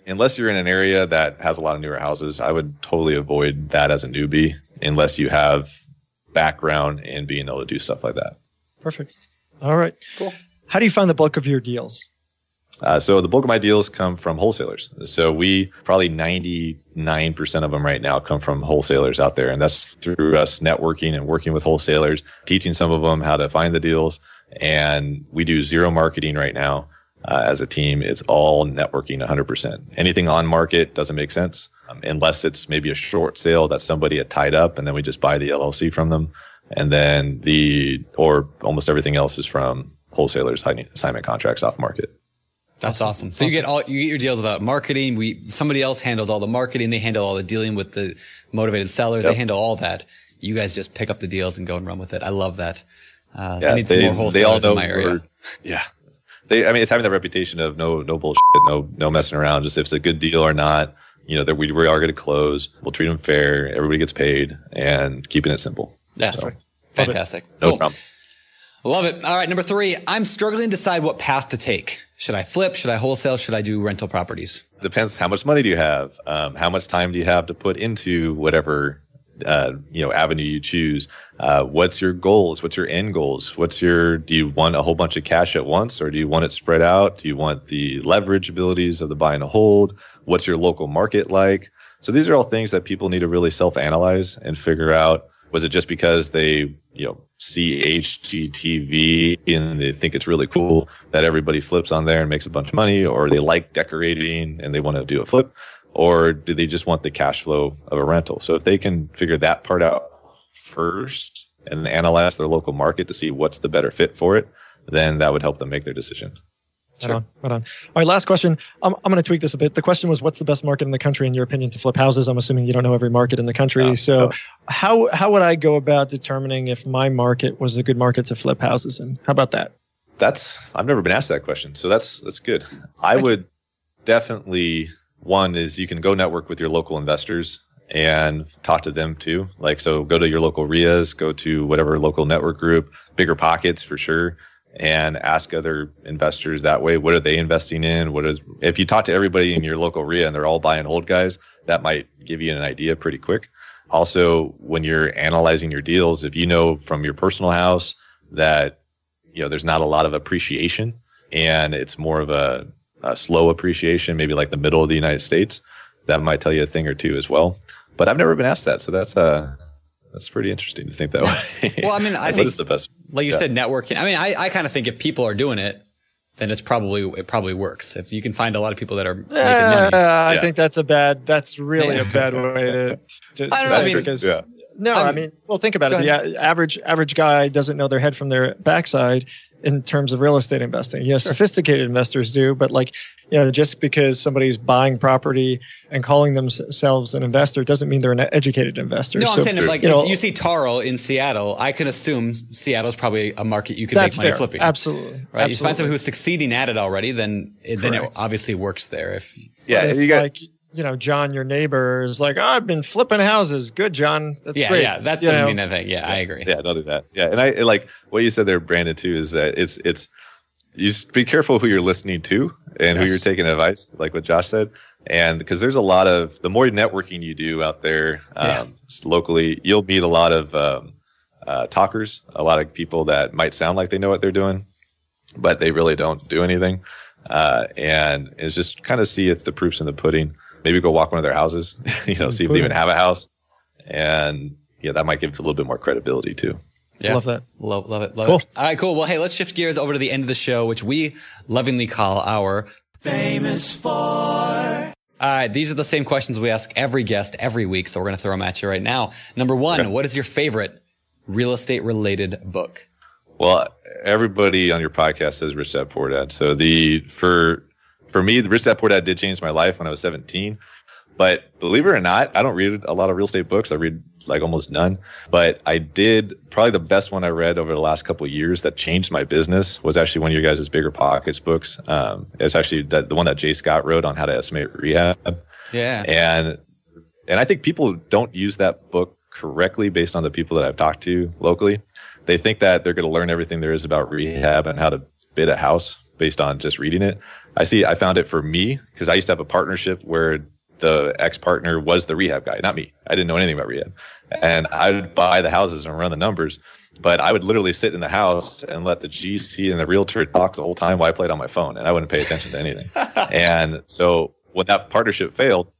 unless you're in an area that has a lot of newer houses, I would totally avoid that as a newbie unless you have background in being able to do stuff like that. Perfect. All right. Cool. How do you find the bulk of your deals? Uh, so the bulk of my deals come from wholesalers. So we probably 99% of them right now come from wholesalers out there. And that's through us networking and working with wholesalers, teaching some of them how to find the deals. And we do zero marketing right now uh, as a team. It's all networking 100%. Anything on market doesn't make sense um, unless it's maybe a short sale that somebody had tied up and then we just buy the LLC from them. And then the, or almost everything else is from wholesalers signing assignment contracts off market. That's awesome. So you get all you get your deals without marketing. We somebody else handles all the marketing. They handle all the dealing with the motivated sellers. Yep. They handle all that. You guys just pick up the deals and go and run with it. I love that. Uh, Yeah, I need some more wholesalers in my area. Yeah, they. I mean, it's having that reputation of no, no bullshit, no, no messing around. Just if it's a good deal or not, you know, that we, we are going to close. We'll treat them fair. Everybody gets paid, and keeping it simple. Yeah, So, fantastic. no Cool. problem. Love it. All right, number three. I'm struggling to decide what path to take. Should I flip? Should I wholesale? Should I do rental properties? Depends how much money do you have. Um, how much time do you have to put into whatever uh, you know avenue you choose. Uh, what's your goals? What's your end goals? What's your do you want a whole bunch of cash at once, or do you want it spread out? Do you want the leverage abilities of the buy and hold? What's your local market like? So these are all things that people need to really self-analyze and figure out. Was it just because they you know see HGTV and they think it's really cool that everybody flips on there and makes a bunch of money, or they like decorating and they want to do a flip? or do they just want the cash flow of a rental? So if they can figure that part out first and analyze their local market to see what's the better fit for it, then that would help them make their decision. Right on, right on. All right, last question. I'm, I'm going to tweak this a bit. The question was, what's the best market in the country, in your opinion, to flip houses? I'm assuming you don't know every market in the country. No, so, no. how how would I go about determining if my market was a good market to flip houses in? How about that? That's I've never been asked that question, so that's that's good. I would definitely one is you can go network with your local investors and talk to them too. Like so, go to your local RIAs, go to whatever local network group, bigger pockets for sure, and ask other investors that way. What are they investing in? What is if you talk to everybody in your local RIA and they're all buying old guys, that might give you an idea pretty quick. Also, when you're analyzing your deals, if you know from your personal house that you know there's not a lot of appreciation and it's more of a, a slow appreciation, maybe like the middle of the United States, that might tell you a thing or two as well. But I've never been asked that, so that's uh that's pretty interesting to think that way. Well, I mean, I think- the best? Like you Yeah. said, networking. I mean, I, I kind of think if people are doing it, then it's probably it probably works. If you can find a lot of people that are making Uh, money. I Yeah. think that's a bad. That's really a bad way to. to I don't know, I mean- because Yeah. No, I I mean- mean, well, think about Go it. The a- average average guy doesn't know their head from their backside in terms of real estate investing. Yeah, sophisticated investors do, but like, you know, just because somebody's buying property and calling themselves an investor doesn't mean they're an educated investor. No, I'm saying like you know, if you see Tarl in Seattle, I can assume Seattle's probably a market you could that's make money fair. flipping. Absolutely. Right. You find somebody who's succeeding at it already, then it, then it obviously works there. If Yeah, If, you got like you know John, your neighbor is like, oh, I've been flipping houses. Good, John. That's yeah, great. yeah, that You doesn't know? mean anything. Yeah, I agree. Yeah, don't do that. Yeah, and I like what you said there, Brandon, too, is that it's it's you just be careful who you're listening to and who you're taking advice, like what Josh said, and because there's a lot of the more networking you do out there um, Yeah. locally, you'll meet a lot of um, uh, talkers, a lot of people that might sound like they know what they're doing, but they really don't do anything. Uh, and it's just kind of see if the proof's in the pudding. Maybe go walk one of their houses, you know, see if they even have a house, and yeah, that might give it a little bit more credibility too. Yeah. Love that. Love, love it. Love Cool. it. All right, cool. Well, hey, let's shift gears over to the end of the show, which we lovingly call our famous for. All right, these are the same questions we ask every guest every week, so we're going to throw them at you right now. Number one, Okay. what is your favorite real estate related book? Well, everybody on your podcast says Rich Dad Poor Dad. So the for for me, the Rich Dad Poor Dad did change my life when I was 17. But believe it or not, I don't read a lot of real estate books. I read like almost none. But I did probably the best one I read over the last couple of years that changed my business was actually one of your guys' bigger pockets books. Um, it's actually that the one that Jay Scott wrote on how to estimate rehab. Yeah. And and I think people don't use that book correctly based on the people that I've talked to locally. They think that they're going to learn everything there is about rehab and how to bid a house based on just reading it. I see I found it for me because I used to have a partnership where the ex partner was the rehab guy, not me. I didn't know anything about rehab. And I would buy the houses and run the numbers, but I would literally sit in the house and let the GC and the realtor talk the whole time while I played on my phone and I wouldn't pay attention to anything. and so when that partnership failed,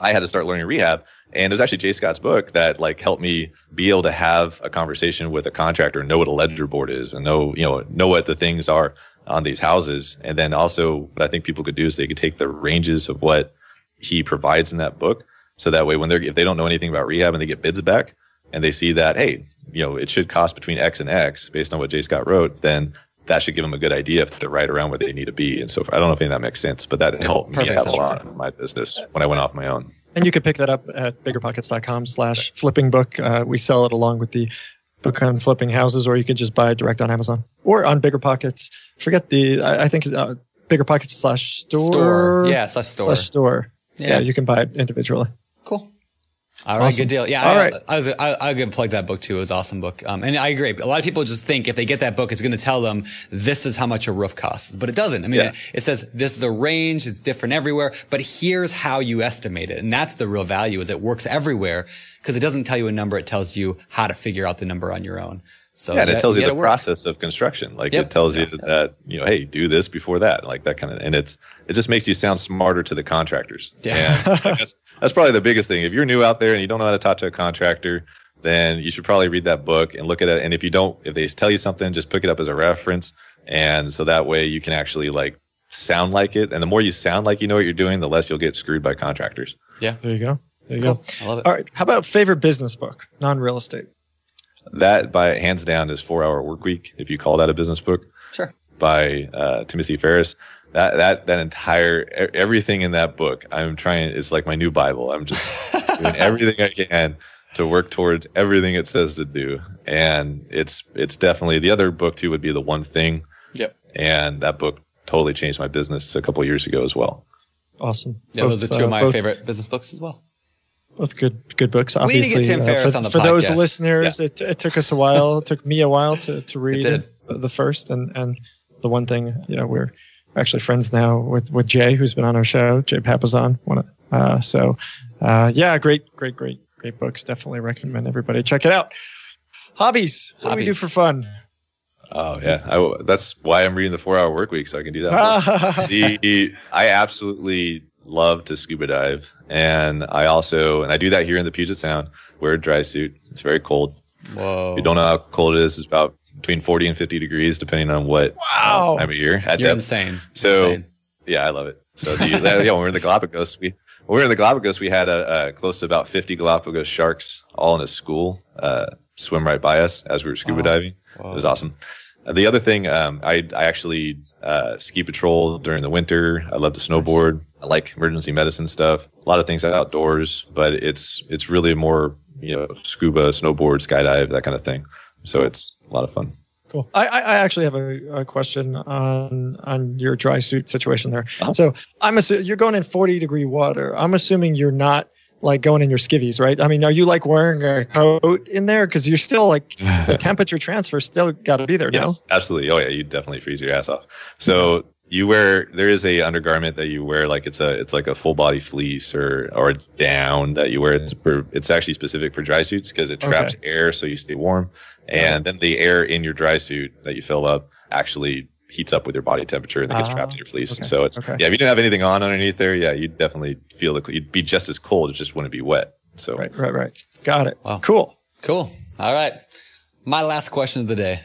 I had to start learning rehab. And it was actually Jay Scott's book that like helped me be able to have a conversation with a contractor, and know what a ledger board is and know, you know, know what the things are on these houses. And then also what I think people could do is they could take the ranges of what he provides in that book. So that way when they're, if they don't know anything about rehab and they get bids back and they see that, hey, you know, it should cost between X and X based on what Jay Scott wrote, then that should give them a good idea if they're right around where they need to be. And so I don't know if any of that makes sense, but that helped me out a lot in my business when I went off my own. And you can pick that up at biggerpockets.com slash flipping book. Uh, we sell it along with the book on flipping houses, or you can just buy it direct on Amazon or on Bigger Pockets. Forget the, I, I think uh, Bigger Pockets slash store. Store. Yeah, slash store. Slash store. Yeah. Yeah. you can buy it individually. Cool. All right, Awesome. good deal. Yeah, All I, right. I was I, I could plug that book too. It was an awesome book. Um, and I agree. A lot of people just think if they get that book, it's going to tell them this is how much a roof costs, but it doesn't. I mean, Yeah. it, it says this is a range. It's different everywhere, but here's how you estimate it, and that's the real value. Is it works everywhere because it doesn't tell you a number. It tells you how to figure out the number on your own. So Yeah, and it tells you the work. process of construction. Like Yep. it tells you that you know, hey, do this before that, like that kind of. And it's it just makes you sound smarter to the contractors. Yeah. And like, that's that's probably the biggest thing. If you're new out there and you don't know how to talk to a contractor, then you should probably read that book and look at it. And if you don't, if they tell you something, just pick it up as a reference, and so that way you can actually like sound like it. And the more you sound like you know what you're doing, the less you'll get screwed by contractors. Yeah, There you go. There you cool. go. I love it. All right. How about favorite business book, non real estate? That by hands down is Four Hour Work Week. If you call that a business book. Sure. by uh, Timothy Ferriss. That that that entire e- everything in that book, I'm trying. It's like my new Bible. I'm just doing everything I can to work towards everything it says to do, and it's it's definitely the other book too would be the one thing, Yep. and that book totally changed my business a couple of years ago as well. Awesome. Yeah, those are two uh, of my both- favorite business books as well. Both good, good books. We Obviously, need to get Tim uh, Ferriss for, on the for those podcast. listeners, it, it took us a while. it took me a while to, to read the first, and and the one thing, you know, we're actually friends now with with Jay, who's been on our show. Jay Papasan. Uh, so, uh, yeah, great, great, great, great books. Definitely recommend everybody check it out. Hobbies. What do we do for fun? Oh yeah, I, that's why I'm reading the Four Hour Work Week so I can do that. the I absolutely love to scuba dive, and I also and I do that here in the Puget Sound. Wear a dry suit. It's very cold. Whoa. If you don't know how cold it is, it's about between 40 and 50 degrees, depending on what Wow. time of year. At You're depth. insane. So Insane. yeah, I love it. So the, yeah, when we we're in the Galapagos, we when we were in the Galapagos, we had a, a close to about 50 Galapagos sharks all in a school uh, swim right by us as we were scuba Wow. diving. It was awesome. Uh, the other thing, um, I I actually uh, ski patrol during the winter. I love to snowboard. I like emergency medicine stuff. A lot of things outdoors, but it's it's really more you know scuba, snowboard, skydive, that kind of thing. So it's a lot of fun. Cool. I, I actually have a, a question on on your dry suit situation there. Uh-huh. So I'm assuming you're going in 40 degree water. I'm assuming you're not like going in your skivvies, right? I mean, are you like wearing a coat in there? Because you're still like the temperature transfer still got to be there. Yes, absolutely. Oh yeah, you definitely freeze your ass off. So you wear there is a undergarment that you wear like it's a it's like a full body fleece or or a down that you wear. It's for it's actually specific for dry suits because it traps air so you stay warm, and then the air in your dry suit that you fill up actually heats up with your body temperature and then gets Ah, trapped in your fleece. okay, So it's okay. yeah, if you didn't have anything on underneath there, yeah, you'd definitely feel the you'd be just as cold. It just wouldn't be wet. So Right, right, right. Got it. Wow. Cool. Cool. All right. My last question of the day.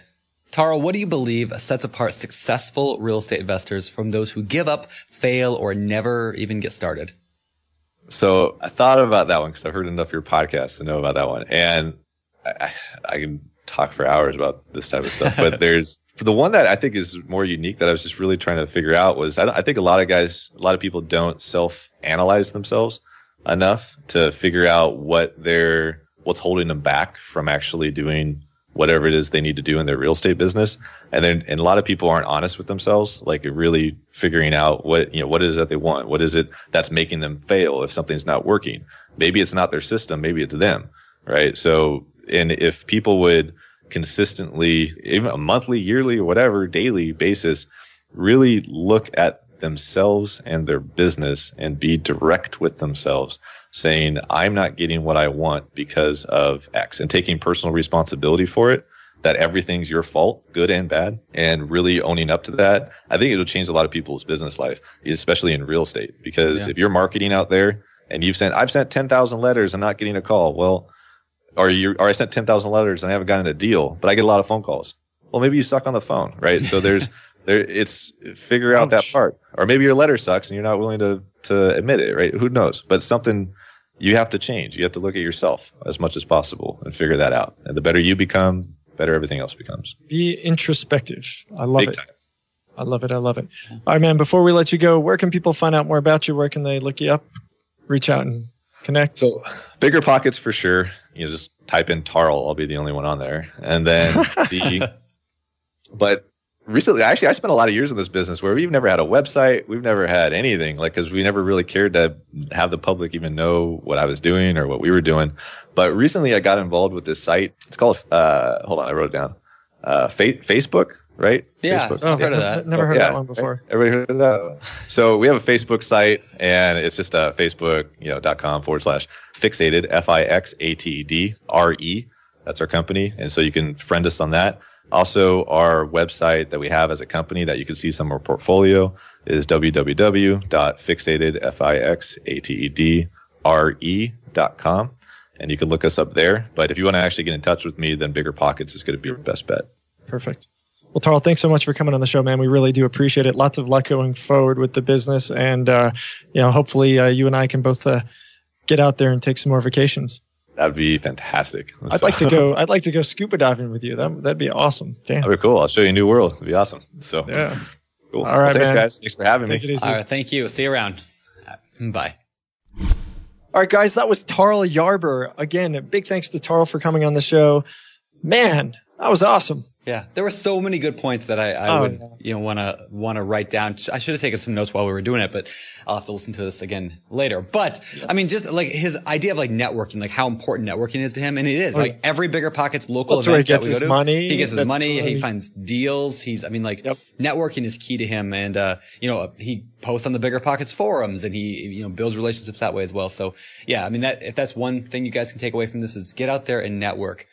Tarl, what do you believe sets apart successful real estate investors from those who give up, fail, or never even get started? So I thought about that one because I've heard enough of your podcasts to know about that one, and I, I can talk for hours about this type of stuff. But there's for the one that I think is more unique that I was just really trying to figure out was I, I think a lot of guys, a lot of people don't self analyze themselves. enough to figure out what they're what's holding them back from actually doing whatever it is they need to do in their real estate business. And then and a lot of people aren't honest with themselves, like really figuring out what you know what it is that they want. What is it that's making them fail if something's not working? Maybe it's not their system, maybe it's them. Right. So and if people would consistently, even a monthly, yearly, whatever, daily basis, really look at themselves and their business and be direct with themselves, saying, I'm not getting what I want because of X and taking personal responsibility for it, that everything's your fault, good and bad, and really owning up to that. I think it'll change a lot of people's business life, especially in real estate, because Yeah. if you're marketing out there and you've sent, I've sent 10,000 letters and not getting a call. Well, or you, or I sent 10,000 letters and I haven't gotten a deal, but I get a lot of phone calls. Well, maybe you suck on the phone, right? So there's, there, it's figure out that part, or maybe your letter sucks and you're not willing to, to admit it, right? Who knows? But something you have to change. You have to look at yourself as much as possible and figure that out. And the better you become, better everything else becomes. Be introspective. I love Big it. time. I love it. I love it. All right, man. Before we let you go, where can people find out more about you? Where can they look you up, reach out, and connect? So bigger pockets for sure. You know, just type in Tarl. I'll be the only one on there. And then the, but recently, actually, I spent a lot of years in this business where we've never had a website. We've never had anything like, cause we never really cared to have the public even know what I was doing or what we were doing. But recently I got involved with this site. It's called, uh, hold on, I wrote it down. Uh, fa- Facebook, right? Yeah, Facebook. I've heard of that. Never heard that one before. Everybody heard of that? So we have a Facebook site, and it's just uh, Facebook, you know, dot com forward slash fixated f i x a t e d r e. That's our company, and so you can friend us on that. Also, our website that we have as a company that you can see some of our portfolio is www.fixated f i x a t e d r e dot com, and you can look us up there. But if you want to actually get in touch with me, then Bigger Pockets is going to be your best bet. Perfect. Well, Tarl, thanks so much for coming on the show, man. We really do appreciate it. Lots of luck going forward with the business, and uh, you know, hopefully, uh, you and I can both uh, get out there and take some more vacations. That'd be fantastic. I'd like to go. I'd like to go scuba diving with you. That that'd be awesome. Damn. That'd be cool. I'll show you a new world. It'd be awesome. So Yeah. cool. All right, Well, thanks, man. guys. Thanks for having Take me. it easy. All right, thank you. See you around. Mm, bye. All right, guys, that was Tarl Yarber. Again, big thanks to Tarl for coming on the show. Man, that was awesome. Yeah, there were so many good points that I, I Oh, would yeah. you know want to want to write down. I should have taken some notes while we were doing it, but I'll have to listen to this again later. But I mean, just like his idea of like networking, like how important networking is to him, and it is Oh, like every bigger pockets local That's where he event that gets we his go to, money. he gets his money, he finds deals. He's I mean like Yep. networking is key to him, and uh, you know he posts on the bigger pockets forums, and he you know builds relationships that way as well. So yeah, I mean that if that's one thing you guys can take away from this is get out there and network.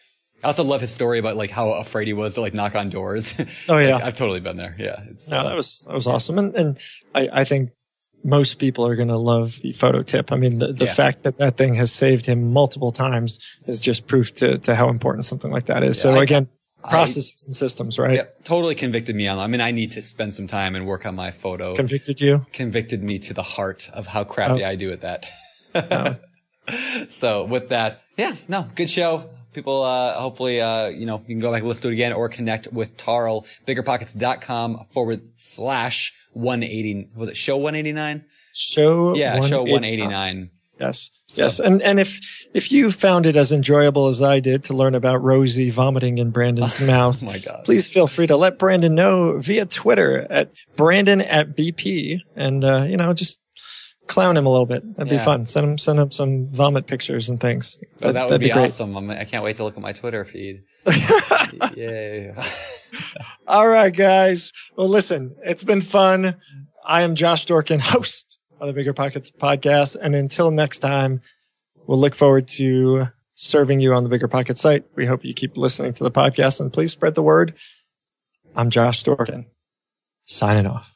I also love his story about like how afraid he was to like knock on doors. Oh, yeah. Like, I've totally been there. Yeah. It's, No, uh, that was that was awesome, and and I, I think most people are going to love the photo tip. I mean, the, the Yeah. fact that that thing has saved him multiple times is just proof to to how important something like that is. Yeah, so I- again, I- processes and systems, right? yeah, totally convicted me on. I mean, I need to spend some time and work on my photo. Convicted you. convicted me to the heart of how crappy Oh. I do at that. so with that, yeah, no, good show. People, uh, hopefully, uh, you know, you can go back and listen to it again or connect with Tarl, biggerpockets.com forward slash 180. Was it show 189? Show Yeah, show 189. 189. Yes. So- Yes. And and if if you found it as enjoyable as I did to learn about Rosie vomiting in Brandon's mouth, Oh my God. please feel free to let Brandon know via Twitter at Brandon at BP and uh, you know, just clown him a little bit. That'd be fun. Send him send him some vomit pictures and things. Oh, that that'd would be, awesome. I'm, I can't wait to look at my Twitter feed. Yay. All right, guys. Well, listen, it's been fun. I am Josh Dorkin, host of the Bigger Pockets podcast. And until next time, we'll look forward to serving you on the Bigger Pockets site. We hope you keep listening to the podcast and please spread the word. I'm Josh Dorkin, signing off.